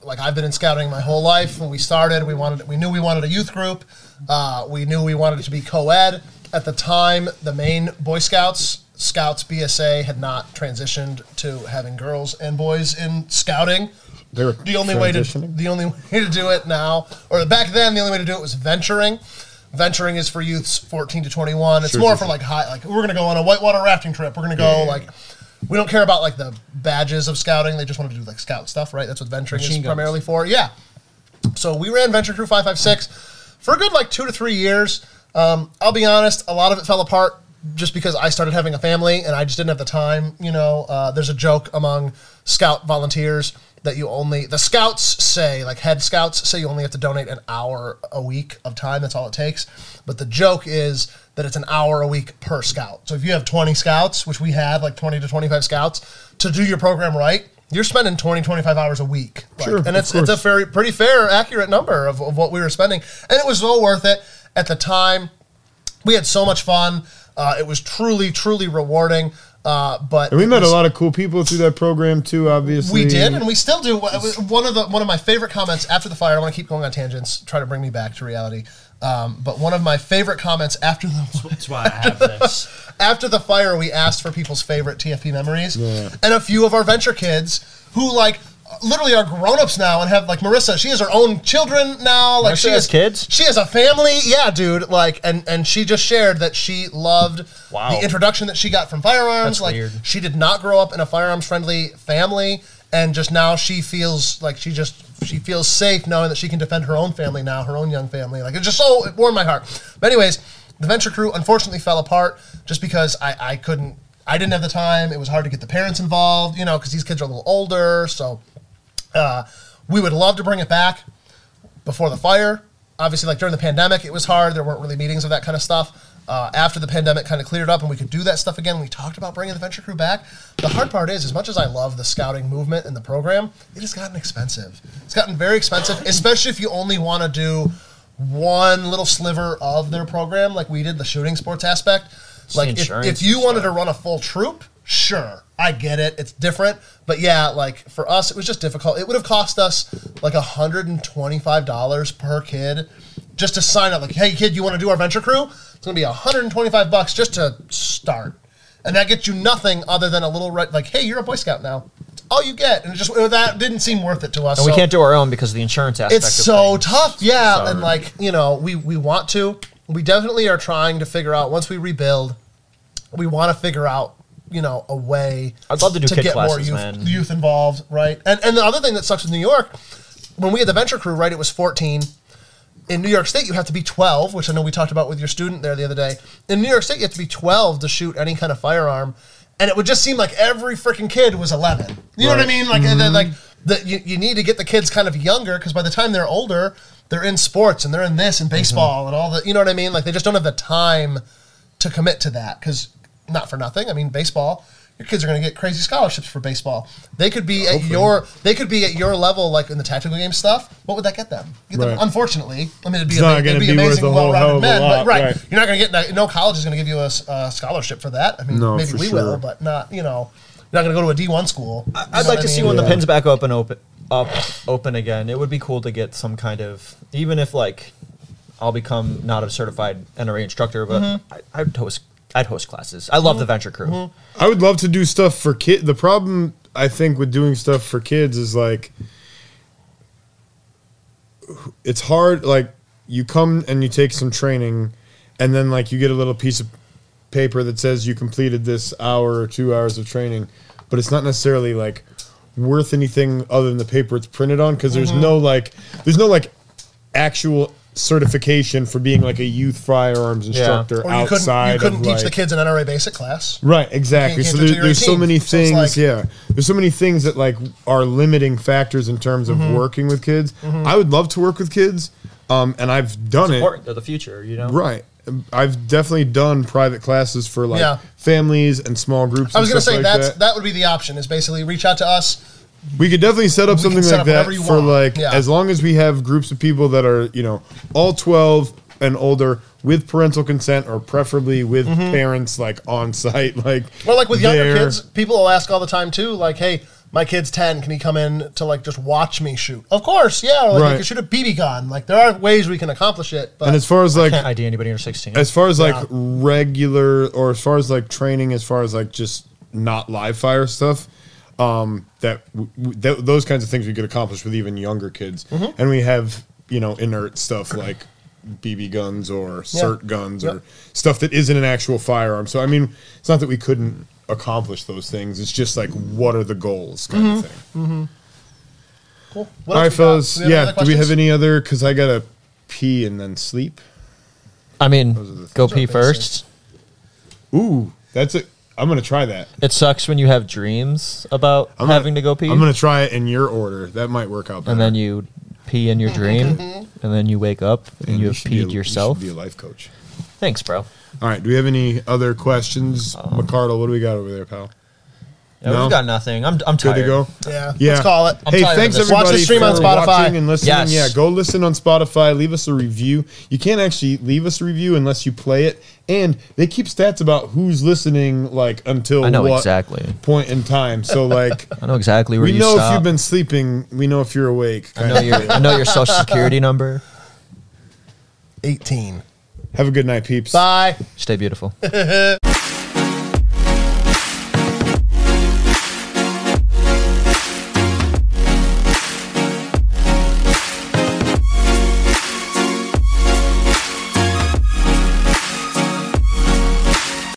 like, I've been in scouting my whole life. When we started, we wanted, we knew we wanted a youth group. Uh, we knew we wanted it to be co-ed. At the time, the main Boy Scouts, Scouts BSA, had not transitioned to having girls and boys in scouting. they were The only way to the only way to do it now, or back then, the only way to do it was venturing. Venturing is for youths 14 to 21. It's Sure, more sure, for sure. like high, like we're gonna go on a whitewater rafting trip. We're gonna go Yeah. like, we don't care about like the badges of scouting. They just want to do like scout stuff, right? That's what venturing Machine is guns. primarily for. Yeah. So we ran Venture Crew 556 for a good like two to three years. Um, I'll be honest, a lot of it fell apart just because I started having a family and I just didn't have the time. You know, uh, there's a joke among scout volunteers that you only, the scouts say, like head scouts say you only have to donate an hour a week of time. That's all it takes. But the joke is that it's an hour a week per scout. So if you have 20 scouts, which we had like 20 to 25 scouts, to do your program right, you're spending 20, 25 hours a week. Like, Sure, and it's, it's a very pretty fair, accurate number of, of what we were spending, and it was so worth it at the time. We had so much fun. Uh, it was truly, truly rewarding. Uh, but And we met a lot of cool people through that program too. Obviously, We did, and we still do. One of the one of my favorite comments after the fire. I want to keep going on tangents, try to bring me back to reality. Um, but one of my favorite comments after the That's why I have this. after the fire, we asked for people's favorite TFP memories, Yeah. and a few of our venture kids who like literally are grown-ups now and have like Marissa. She has her own children now. Like Marissa she has kids? She has a family. Yeah, dude. Like, and and she just shared that she loved Wow. the introduction that she got from firearms. That's like, weird. she did not grow up in a firearms-friendly family, and just now she feels like she just she feels safe knowing that she can defend her own family now, her own young family. Like, it just so it warmed my heart. But anyways, the venture crew unfortunately fell apart just because I I couldn't. I didn't have the time. It was hard to get the parents involved, you know, because these kids are a little older. So uh, we would love to bring it back before the fire. Obviously, like during the pandemic, it was hard. There weren't really meetings of that kind of stuff. Uh, after the pandemic kind of cleared up and we could do that stuff again, we talked about bringing the Venture Crew back. The hard part is, as much as I love the scouting movement and the program, it has gotten expensive. It's gotten very expensive, especially if you only want to do one little sliver of their program, like we did the shooting sports aspect. Like if, if you wanted to run a full troop, sure, I get it. It's different, but yeah, like for us, it was just difficult. It would have cost us like hundred and twenty-five dollars per kid just to sign up. Like, hey, kid, you want to do our venture crew? It's gonna be hundred and twenty-five bucks just to start, and that gets you nothing other than a little like, hey, you're a Boy Scout now. It's all you get, and it just that didn't seem worth it to us. And we can't do our own because of the insurance aspect. it's so things. tough yeah So- and like you know we we want to we definitely are trying to figure out once we rebuild we want to figure out you know a way I'd love to do kid get more youth, youth involved right and and the other thing that sucks with new york when we had the venture crew right it was 14 in New York State, you have to be 12, which I know we talked about with your student there the other day. In New York State, you have to be 12 to shoot any kind of firearm. And it would just seem like every freaking kid was 11. You know what I mean? Like, and then, mm-hmm. like that you, you need to get the kids kind of younger because by the time they're older, they're in sports and they're in this and mm-hmm. baseball and all the you know what I mean. Like they just don't have the time to commit to that because not for nothing. I mean, baseball. Your kids are going to get crazy scholarships for baseball. They could be at your they could be at your level, like in the tactical game stuff. What would that get them? Get them Right. unfortunately, I mean, it'd be, It's ama- not it'd be, be worth amazing, a whole hell well-rounded a men. lot, but right, right. you're not going to get no college is going to give you a, s- a scholarship for that. I mean, No, maybe we sure. will, but not you know, you're not going to go to a D one school. I'd like I to see mean? when the pins back open open up open again. It would be cool to get some kind of even if like I'll become not a certified NRA instructor, but Mm-hmm. I, I'd host I'd host classes. I love the venture crew. Mm-hmm. I would love to do stuff for kid. The problem I think with doing stuff for kids is like it's hard. Like you come and you take some training, and then like you get a little piece of paper that says you completed this hour or two hours of training, but it's not necessarily like worth anything other than the paper it's printed on because there's no like there's no like actual certification for being like a youth firearms instructor Or you couldn't outside you couldn't of teach like, the kids an NRA basic class. Right, exactly. So there, there's you're so many 18. So things. like- yeah, there's so many things that like are limiting factors in terms of Mm-hmm. working with kids. I would love to work with kids, um, and I've done it. Important to the future, you know. Right, I've definitely done private classes for like Yeah. families and small groups. I was going to say like that's that. that would be the option. Is basically reach out to us. We could definitely set up something set like up that for want. like Yeah. as long as we have groups of people that are you know all twelve and older with parental consent or preferably with mm-hmm. parents like on site like Well, like with younger kids, people will ask all the time too. Like, hey, my kid's ten. Can he come in to like just watch me shoot? Of course, yeah. Or like Right. you can shoot a BB gun. Like there are ways we can accomplish it. But and as far as like Can't ID anybody under sixteen. as far as like regular or as far as like training as far as like just not live fire stuff um that, w- w- th- those kinds of things we could accomplish with even younger kids Mm-hmm. and we have you know inert stuff like bb guns or SIRT guns or Yep. stuff that isn't an actual firearm so i mean it's not that we couldn't accomplish those things it's just like what are the goals kind Mm-hmm. of thing cool. What all right else we got? fellas Do we have yeah other do we have questions? any other because i gotta pee and then sleep I mean, are the go things. pee Those are first. ooh that's it i'm gonna try that It sucks when you have dreams about I'm gonna- having to go pee, I'm gonna try it in your order. That might work out. Better. and then you pee in your dream, and then you wake up and Man, you have should be a- peed you yourself. be a life coach. Thanks, bro. All right. Do we have any other questions, Um, McCardle? What do we got over there, pal? Yeah, No? we've got nothing. I'm I'm Good tired. to go. Yeah, Yeah. Let's call it. I'm hey, tired of thanks this. everybody Watch the stream for on Spotify. watching and listening. Yes. Yeah, go listen on Spotify. Leave us a review. You can't actually leave us a review unless you play it, and they keep stats about who's listening, like until I know what exactly. point in time. So like. I know exactly where you're We you know if stop. you've been sleeping. We know if you're awake. I know your I know your social security number. Eighteen. Have a good night, peeps. Bye. Stay beautiful.